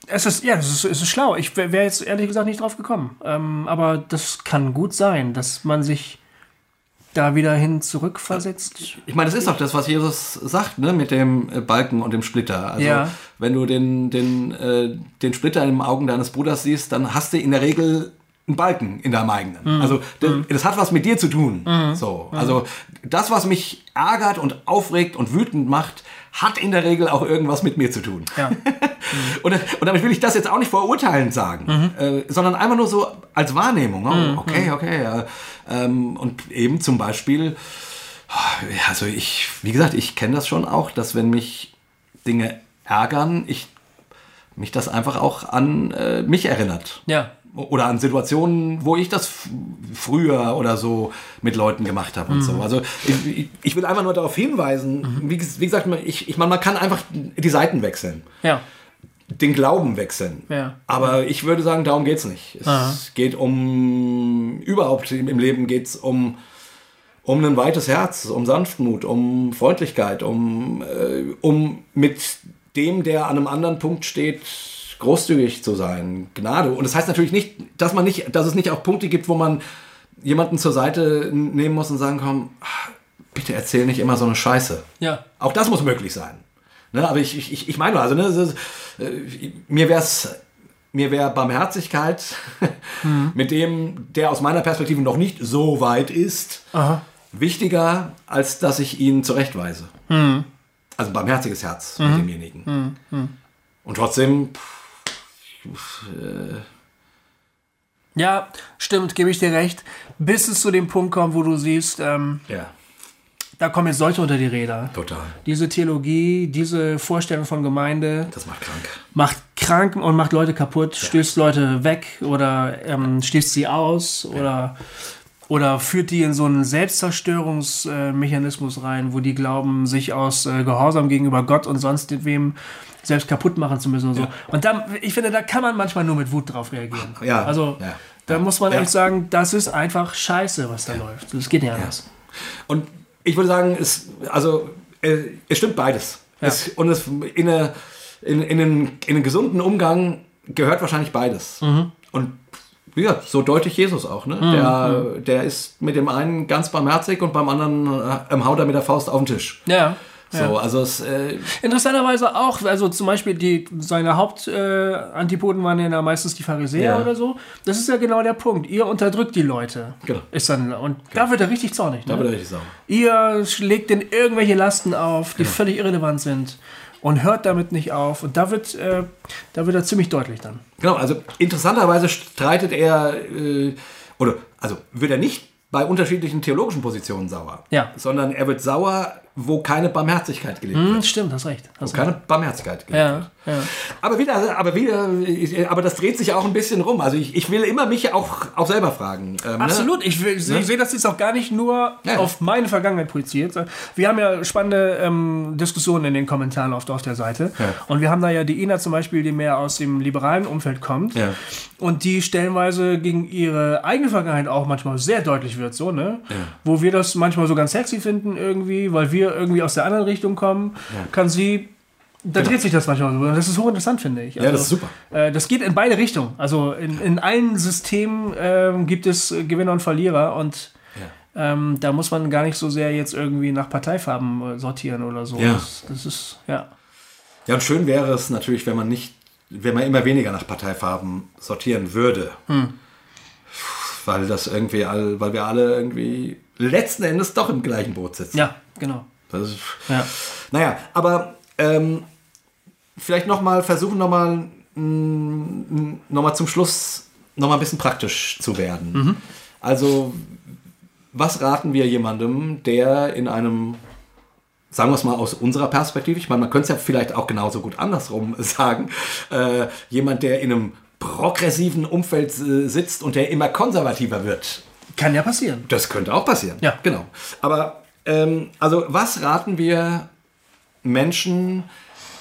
Es ist, ja, es ist, es ist schlau. Ich wäre jetzt ehrlich gesagt nicht drauf gekommen. Ähm, aber das kann gut sein, dass man sich da wieder hin zurückversetzt. Ich meine, das ist doch das, was Jesus sagt, ne, mit dem äh, Balken und dem Splitter. Also, Ja. wenn du den, den, äh, den Splitter in den Augen deines Bruders siehst, dann hast du in der Regel einen Balken in deinem eigenen. Mhm. Also, das, das hat was mit dir zu tun. So. Also, das, was mich ärgert und aufregt und wütend macht, hat in der Regel auch irgendwas mit mir zu tun. Ja. Und, und damit will ich das jetzt auch nicht verurteilend sagen, äh, sondern einfach nur so als Wahrnehmung. Oh, okay, okay. Ja. Ähm, und eben zum Beispiel, ja, also ich, wie gesagt, ich kenne das schon auch, dass wenn mich Dinge ärgern, ich mich das einfach auch an äh, mich erinnert. ja. Oder an Situationen, wo ich das früher oder so mit Leuten gemacht habe und so. Also ich, ich- will einfach nur darauf hinweisen, wie, ges- wie gesagt, man- ich, ich meine, man kann einfach die Seiten wechseln Ja. den Glauben wechseln. Ja. Aber ich würde sagen, darum geht es nicht. Es Aha. geht um, überhaupt im im Leben geht es um, um ein weites Herz, um Sanftmut, um Freundlichkeit, um, äh, um mit dem, der an einem anderen Punkt steht, großzügig zu sein, Gnade. Und das heißt natürlich nicht, dass man nicht, dass es nicht auch Punkte gibt, wo man jemanden zur Seite nehmen muss und sagen kann, "Ah, bitte erzähl nicht immer so eine Scheiße. Ja. Auch das muss möglich sein. Ne, aber ich, ich, ich meine, also ne, äh, mir wäre es mir wäre Barmherzigkeit mit dem, der aus meiner Perspektive noch nicht so weit ist, Aha. wichtiger, als dass ich ihn zurechtweise. Also ein barmherziges Herz mit demjenigen. Und trotzdem, Ja, stimmt, gebe ich dir recht. Bis es zu dem Punkt kommt, wo du siehst, ähm, ja, da kommen jetzt Leute unter die Räder. total. Diese Theologie, diese Vorstellung von Gemeinde Das macht krank. macht krank und macht Leute kaputt, stößt Leute weg oder ähm, stößt sie aus oder, oder führt die in so einen Selbstzerstörungsmechanismus rein, wo die glauben, sich aus äh, Gehorsam gegenüber Gott und sonst wem selbst kaputt machen zu müssen und so. Und dann, ich finde, da kann man manchmal nur mit Wut drauf reagieren. Ja, Also ja, da muss man ja. echt sagen, das ist einfach scheiße, was da läuft. Das geht nicht anders. Und ich würde sagen, es, also, äh, es stimmt beides. Es, und es, in, eine, in, in, einen, in einen gesunden Umgang gehört wahrscheinlich beides. Und wie gesagt, so deutlich Jesus auch. Ne? Der, der ist mit dem einen ganz barmherzig und beim anderen äh, haut er mit der Faust auf den Tisch. Ja, So, Ja. also es, äh, Interessanterweise auch, also zum Beispiel die, seine Hauptantipoden äh, waren ja meistens die Pharisäer Ja. oder so. Das ist ja genau der Punkt. Ihr unterdrückt die Leute. Genau. Ist dann, und da wird er richtig zornig. da Ne? wird er richtig sauer. Ihr legt denen irgendwelche Lasten auf, die Genau. völlig irrelevant sind und hört damit nicht auf. Und da wird, äh, da wird er ziemlich deutlich dann. Genau, also interessanterweise streitet er, äh, oder also wird er nicht bei unterschiedlichen theologischen Positionen sauer, Ja. sondern er wird sauer, wo keine Barmherzigkeit gelebt Hm, wird. stimmt, hast recht. Hast Wo keine Barmherzigkeit gelebt wird. ja, ja. Aber wieder, aber wieder, aber das dreht sich auch ein bisschen rum. Also ich, ich will immer mich auch, auch selber fragen. ähm, ne? Absolut, ich, will- ich sehe das jetzt auch gar nicht nur Ja. auf meine Vergangenheit projiziert. Wir haben ja spannende ähm, Diskussionen in den Kommentaren auf, auf der Seite. Ja. Und wir haben da ja die Ina zum Beispiel, die mehr aus dem liberalen Umfeld kommt. Ja. Und die stellenweise gegen ihre eigene Vergangenheit auch manchmal sehr deutlich wird, so, ne? Wo wir das manchmal so ganz sexy finden irgendwie, weil wir irgendwie aus der anderen Richtung kommen, kann sie. Da dreht sich das manchmal so. Das ist hochinteressant, finde ich. Ja, das ist super. Äh, das geht in beide Richtungen. Also in, in allen Systemen ähm, gibt es äh, Gewinner und Verlierer und ähm, da muss man gar nicht so sehr jetzt irgendwie nach Parteifarben äh, sortieren oder so. Ja. Das, das ist, ja. Ja, und schön wäre es natürlich, wenn man nicht, wenn man immer weniger nach Parteifarben sortieren würde. Hm. Weil das irgendwie all, weil wir alle irgendwie letzten Endes doch im gleichen Boot sitzen. Ja, genau. Das Ja. Naja, aber ähm, vielleicht nochmal versuchen, nochmal noch mal zum Schluss nochmal ein bisschen praktisch zu werden. Also, was raten wir jemandem, der in einem, sagen wir es mal aus unserer Perspektive, ich meine, man könnte es ja vielleicht auch genauso gut andersrum sagen, äh, jemand, der in einem progressiven Umfeld äh, sitzt und der immer konservativer wird, Kann ja passieren. das könnte auch passieren. Ja. Genau. Aber, ähm, also, was raten wir Menschen,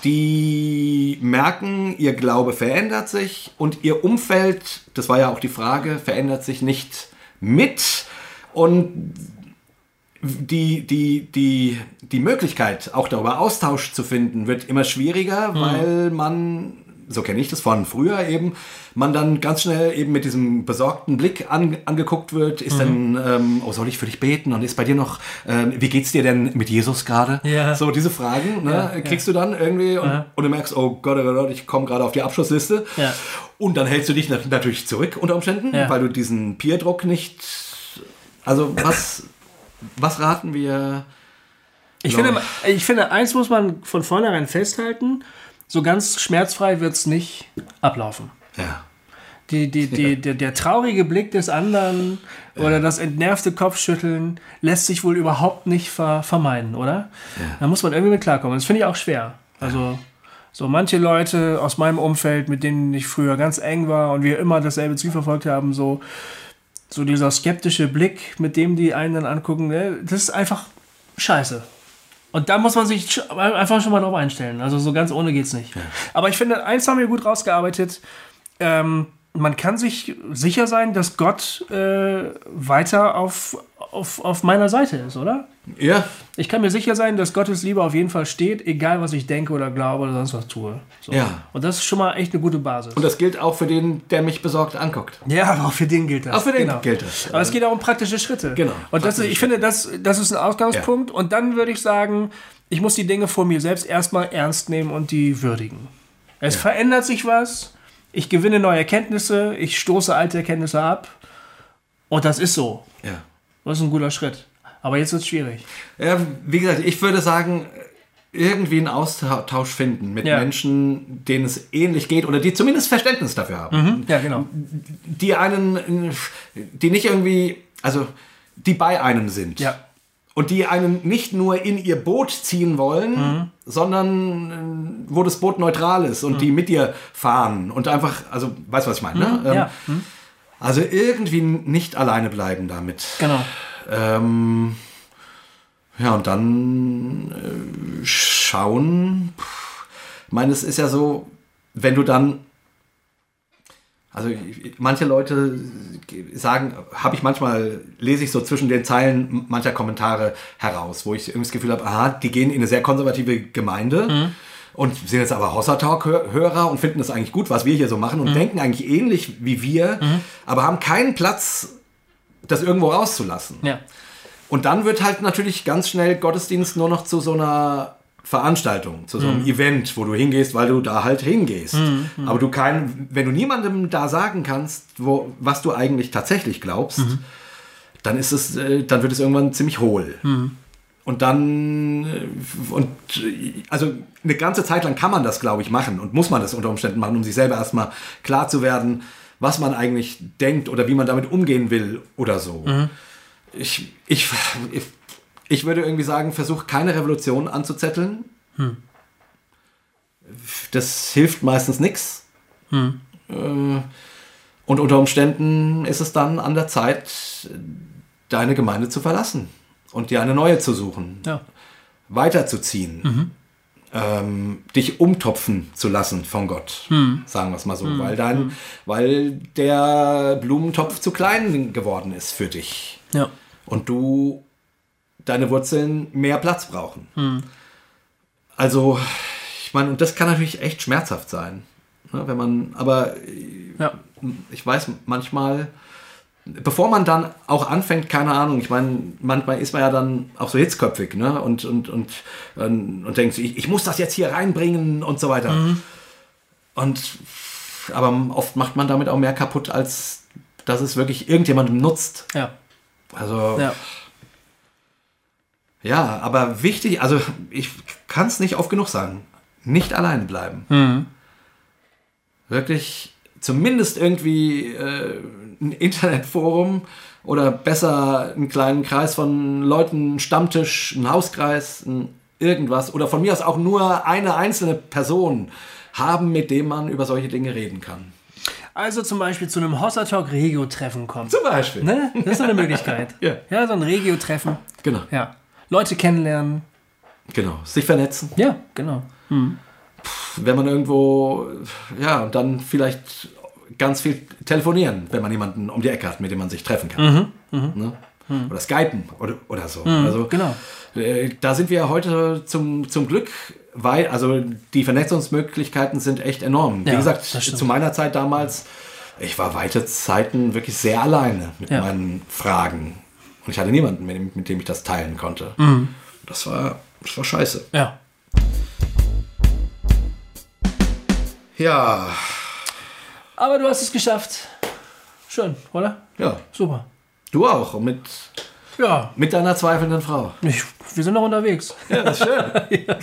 die merken, ihr Glaube verändert sich und ihr Umfeld, das war ja auch die Frage, verändert sich nicht mit? Und die, die, die, die Möglichkeit, auch darüber Austausch zu finden, wird immer schwieriger, weil man, so kenne ich das von früher eben, man dann ganz schnell eben mit diesem besorgten Blick an, angeguckt wird, ist dann, ähm, oh, soll ich für dich beten und ist bei dir noch, ähm, wie geht's dir denn mit Jesus gerade? Ja. So diese Fragen, ne, Ja, ja. kriegst du dann irgendwie und, und du merkst, oh Gott, oh Gott, oh Gott, ich komme gerade auf die Abschlussliste. Ja. Und dann hältst du dich nat- natürlich zurück unter Umständen, Ja. weil du diesen Peerdruck nicht, also was, was raten wir? Ich finde, ich finde, eins muss man von vornherein festhalten: so ganz schmerzfrei wird es nicht ablaufen. Ja. Die, die, die, der, der traurige Blick des anderen oder das entnervte Kopfschütteln lässt sich wohl überhaupt nicht ver vermeiden, oder? Da muss man irgendwie mit klarkommen. Das finde ich auch schwer. Also, so manche Leute aus meinem Umfeld, mit denen ich früher ganz eng war und wir immer dasselbe Ziel verfolgt haben, so, so dieser skeptische Blick, mit dem die einen dann angucken, ne, das ist einfach scheiße. Und da muss man sich einfach schon mal drauf einstellen. Also so ganz ohne geht's nicht. Aber ich finde, eins haben wir gut rausgearbeitet. Ähm, man kann sich sicher sein, dass Gott äh, weiter auf, auf, auf meiner Seite ist, oder? Ja, Ich kann mir sicher sein, dass Gottes Liebe auf jeden Fall steht, egal was ich denke oder glaube oder sonst was tue. So. Ja. Und das ist schon mal echt eine gute Basis. und das gilt auch für den, der mich besorgt anguckt. Ja, aber auch für den gilt das. Auch für den gilt das. Aber es geht auch um praktische Schritte. Genau, Und das, ich finde, das, das ist ein Ausgangspunkt. Und dann würde ich sagen, ich muss die Dinge vor mir selbst erstmal ernst nehmen und die würdigen. Es verändert sich was. Ich gewinne neue Erkenntnisse. Ich stoße alte Erkenntnisse ab. Und das ist so. Ja. Das ist ein guter Schritt. Aber jetzt wird es schwierig. Ja, wie gesagt, ich würde sagen, irgendwie einen Austausch finden mit Ja. Menschen, denen es ähnlich geht oder die zumindest Verständnis dafür haben. Ja, genau. Die einen, die nicht irgendwie, also die bei einem sind. Ja. Und die einen nicht nur in ihr Boot ziehen wollen, sondern äh, wo das Boot neutral ist und die mit dir fahren und einfach, also, weißt du, was ich meine? Ne? Ähm, ja. Also irgendwie nicht alleine bleiben damit. Genau. Ähm, ja, und dann äh, schauen. Ich meine, es ist ja so, wenn du dann. Also manche Leute sagen, habe ich manchmal, lese ich so zwischen den Zeilen mancher Kommentare heraus, wo ich irgendwie das Gefühl habe, aha, die gehen in eine sehr konservative Gemeinde und sind jetzt aber Hossa Talk-Hörer und finden das eigentlich gut, was wir hier so machen und denken eigentlich ähnlich wie wir, aber haben keinen Platz, das irgendwo rauszulassen. Ja. Und dann wird halt natürlich ganz schnell Gottesdienst nur noch zu so einer Veranstaltung, zu so einem Event, wo du hingehst, weil du da halt hingehst. Aber du kein, wenn du niemandem da sagen kannst, wo, was du eigentlich tatsächlich glaubst, dann ist es, äh, dann wird es irgendwann ziemlich hohl. Und dann, äh, und äh, also eine ganze Zeit lang kann man das, glaube ich, machen und muss man das unter Umständen machen, um sich selber erstmal klar zu werden, was man eigentlich denkt oder wie man damit umgehen will oder so. Ich, ich, ich, ich würde irgendwie sagen, versuch keine Revolution anzuzetteln. Das hilft meistens nichts. Und unter Umständen ist es dann an der Zeit, deine Gemeinde zu verlassen und dir eine neue zu suchen, Ja. weiterzuziehen, ähm, dich umtopfen zu lassen von Gott, sagen wir es mal so, weil, dein, weil der Blumentopf zu klein geworden ist für dich. Ja. und du deine Wurzeln mehr Platz brauchen. Also, ich meine, und das kann natürlich echt schmerzhaft sein. Ne, wenn man, aber Ja. ich weiß manchmal, bevor man dann auch anfängt, keine Ahnung, ich meine, manchmal ist man ja dann auch so hitzköpfig, ne? Und, und, und, und, und denkt, ich, ich muss das jetzt hier reinbringen und so weiter. Und aber oft macht man damit auch mehr kaputt, als dass es wirklich irgendjemandem nutzt. Ja. Also Ja. Ja, aber wichtig, also ich kann es nicht oft genug sagen. Nicht allein bleiben. Mhm. Wirklich zumindest irgendwie äh, ein Internetforum oder besser einen kleinen Kreis von Leuten, einen Stammtisch, einen Hauskreis, ein irgendwas oder von mir aus auch nur eine einzelne Person haben, mit dem man über solche Dinge reden kann. Also zum Beispiel zu einem Hossa Talk Regio-Treffen kommen. Zum Beispiel. Ne? Das ist so eine Möglichkeit. Ja. ja, so ein Regio-Treffen. Genau, Ja. Leute kennenlernen. genau. Sich vernetzen. Ja, genau. wenn man irgendwo, ja, und dann vielleicht ganz viel telefonieren, wenn man jemanden um die Ecke hat, mit dem man sich treffen kann. Ne? Oder Skypen oder, oder so. also, genau. äh, da sind wir heute zum, zum Glück weit, also die Vernetzungsmöglichkeiten sind echt enorm. Wie Ja, gesagt, das stimmt. zu meiner Zeit damals, ich war weite Zeiten wirklich sehr alleine mit Ja. meinen Fragen. Und ich hatte niemanden, mit dem, mit dem ich das teilen konnte. Mhm. Das, war, das war scheiße. Ja. Ja, Aber du hast es geschafft. Schön, oder? ja. Super. Du auch. Und mit Ja, Mit deiner zweifelnden Frau. ich, wir sind noch unterwegs. Ja, das ist schön.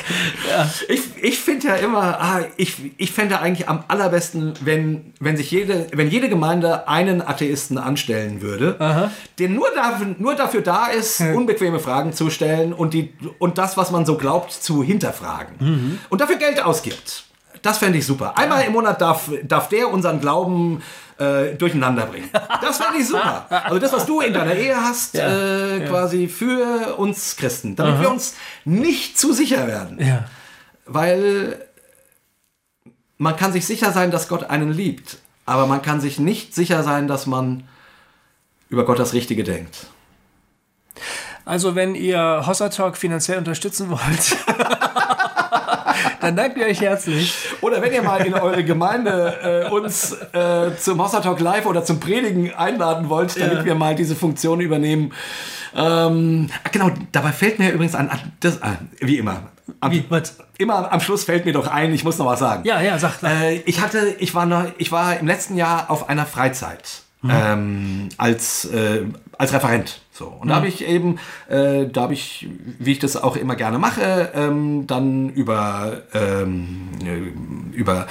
Ich, ich finde ja immer, ah, ich, ich fände eigentlich am allerbesten, wenn, wenn sich jede, wenn jede Gemeinde einen Atheisten anstellen würde, der nur dafür, nur dafür da ist, unbequeme Fragen zu stellen und, die, und das, was man so glaubt, zu hinterfragen. Und dafür Geld ausgibt. Das fände ich super. Einmal im Monat darf, darf der unseren Glauben äh, durcheinander bringen. Das fände ich super. Also das, was du in deiner Ehe hast, äh, quasi für uns Christen. Damit wir uns nicht zu sicher werden. Ja. Weil man kann sich sicher sein, dass Gott einen liebt. Aber man kann sich nicht sicher sein, dass man über Gott das Richtige denkt. Also, wenn ihr Hossa Talk finanziell unterstützen wollt, dann danken wir euch herzlich. Oder wenn ihr mal in eure Gemeinde äh, uns äh, zum Hossa Talk Live oder zum Predigen einladen wollt, damit Ja. wir mal diese Funktion übernehmen. Ähm, ah, genau, dabei fällt mir übrigens an, an das, ah, wie immer. Am, Wie, was? Immer am Schluss fällt mir doch ein, ich muss noch was sagen. Ja, ja, sag. Äh, ich hatte, ich war noch, ich war im letzten Jahr auf einer Freizeit ähm, als äh, als Referent. So und da habe ich eben, äh, da habe ich, wie ich das auch immer gerne mache, ähm, dann über ähm, äh, über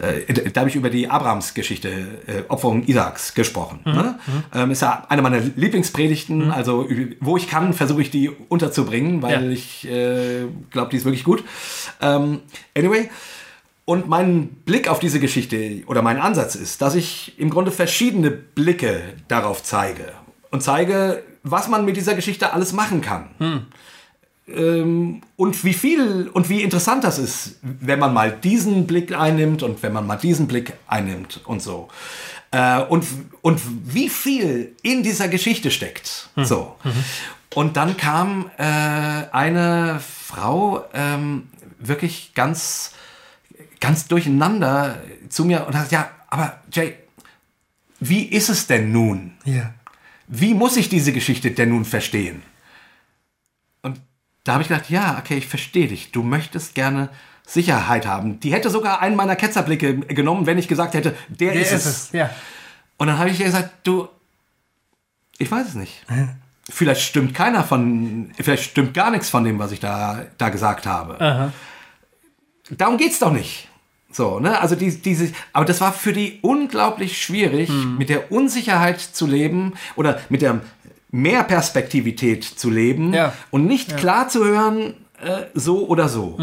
äh, da habe ich über die Abrahams-Geschichte, äh, Opferung Isaaks gesprochen. Ne? Ähm, ist ja eine meiner Lieblingspredigten, also ü- wo ich kann, versuche ich die unterzubringen, weil Ja. ich äh, glaube, die ist wirklich gut. Ähm, anyway, und mein Blick auf diese Geschichte oder mein Ansatz ist, dass ich im Grunde verschiedene Blicke darauf zeige und zeige, was man mit dieser Geschichte alles machen kann. Ähm, und wie viel und wie interessant das ist, wenn man mal diesen Blick einnimmt und wenn man mal diesen Blick einnimmt und so. Äh, und, und wie viel in dieser Geschichte steckt. So. Und dann kam äh, eine Frau ähm, wirklich ganz ganz durcheinander zu mir und hat ja, aber Jay, wie ist es denn nun? Ja. Wie muss ich diese Geschichte denn nun verstehen? Und da habe ich gedacht, ja, okay, ich verstehe dich. Du möchtest gerne Sicherheit haben. Die hätte sogar einen meiner Ketzerblicke genommen, wenn ich gesagt hätte, der, Der ist, ist es. es, ja. Und dann habe ich ihr gesagt, du, ich weiß es nicht. Vielleicht stimmt keiner von, vielleicht stimmt gar nichts von dem, was ich da, da gesagt habe. Aha. Darum geht's doch nicht. So, ne? Also die, diese, aber das war für die unglaublich schwierig, mit der Unsicherheit zu leben oder mit der Mehrperspektivität zu leben Ja. und nicht klar zu hören, äh, so oder so.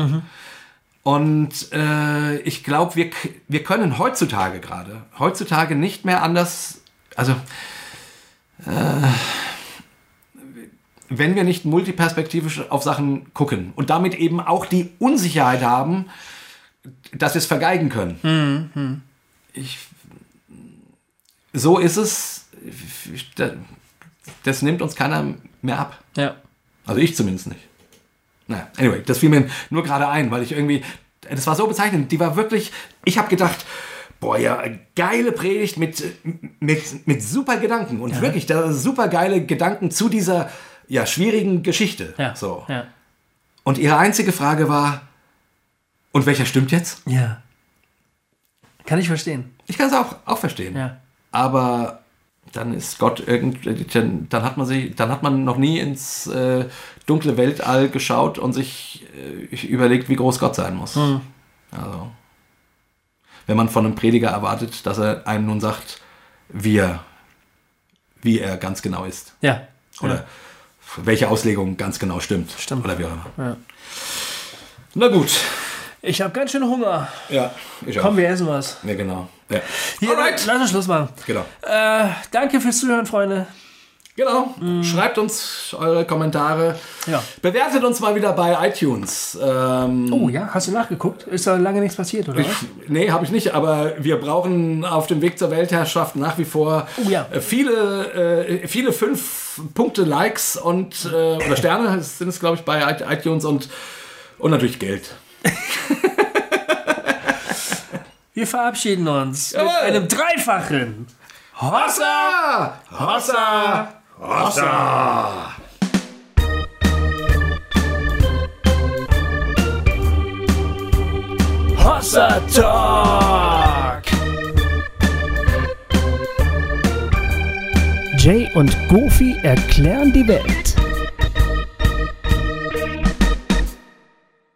Und äh, ich glaube, wir, wir können heutzutage gerade, heutzutage nicht mehr anders, also äh, wenn wir nicht multiperspektivisch auf Sachen gucken und damit eben auch die Unsicherheit haben, dass wir es vergeigen können. Ich, so ist es. Das nimmt uns keiner mehr ab. Ja. Also ich zumindest nicht. Naja, anyway, das fiel mir nur gerade ein, weil ich irgendwie, das war so bezeichnend. Die war wirklich, ich habe gedacht, boah, ja, geile Predigt mit, mit, mit super Gedanken. Und wirklich, da super geile Gedanken zu dieser, ja, schwierigen Geschichte. Ja. So. Ja. Und ihre einzige Frage war, und welcher stimmt jetzt? ja. Kann ich verstehen. Ich kann es auch, auch verstehen. Ja. Aber dann ist Gott irgendwie, dann, dann hat man sich, dann hat man noch nie ins äh, dunkle Weltall geschaut und sich äh, überlegt, wie groß Gott sein muss. Also, wenn man von einem Prediger erwartet, dass er einem nun sagt, wie er, wie er ganz genau ist. Ja. Oder welche Auslegung ganz genau stimmt. Stimmt. Oder wie auch immer. Ja. Na gut. Ich habe ganz schön Hunger. Ja, ich auch. Komm, wir essen was. Ja, genau. Ja. Hier, Alright. lass uns Schluss machen. Genau. Äh, danke fürs Zuhören, Freunde. Genau. Schreibt uns eure Kommentare. Ja. Bewertet uns mal wieder bei iTunes. Ähm, Oh ja, hast du nachgeguckt? Ist da lange nichts passiert, oder was? Nee, habe ich nicht, aber wir brauchen auf dem Weg zur Weltherrschaft nach wie vor Oh ja. äh, viele, äh, viele fünf Punkte Likes und äh, oder Sterne sind es, glaube ich, bei iTunes und, und natürlich Geld. Wir verabschieden uns mit Jawohl. einem dreifachen Hossa! Hossa! Hossa! Hossa Talk! Jay und Goofy erklären die Welt.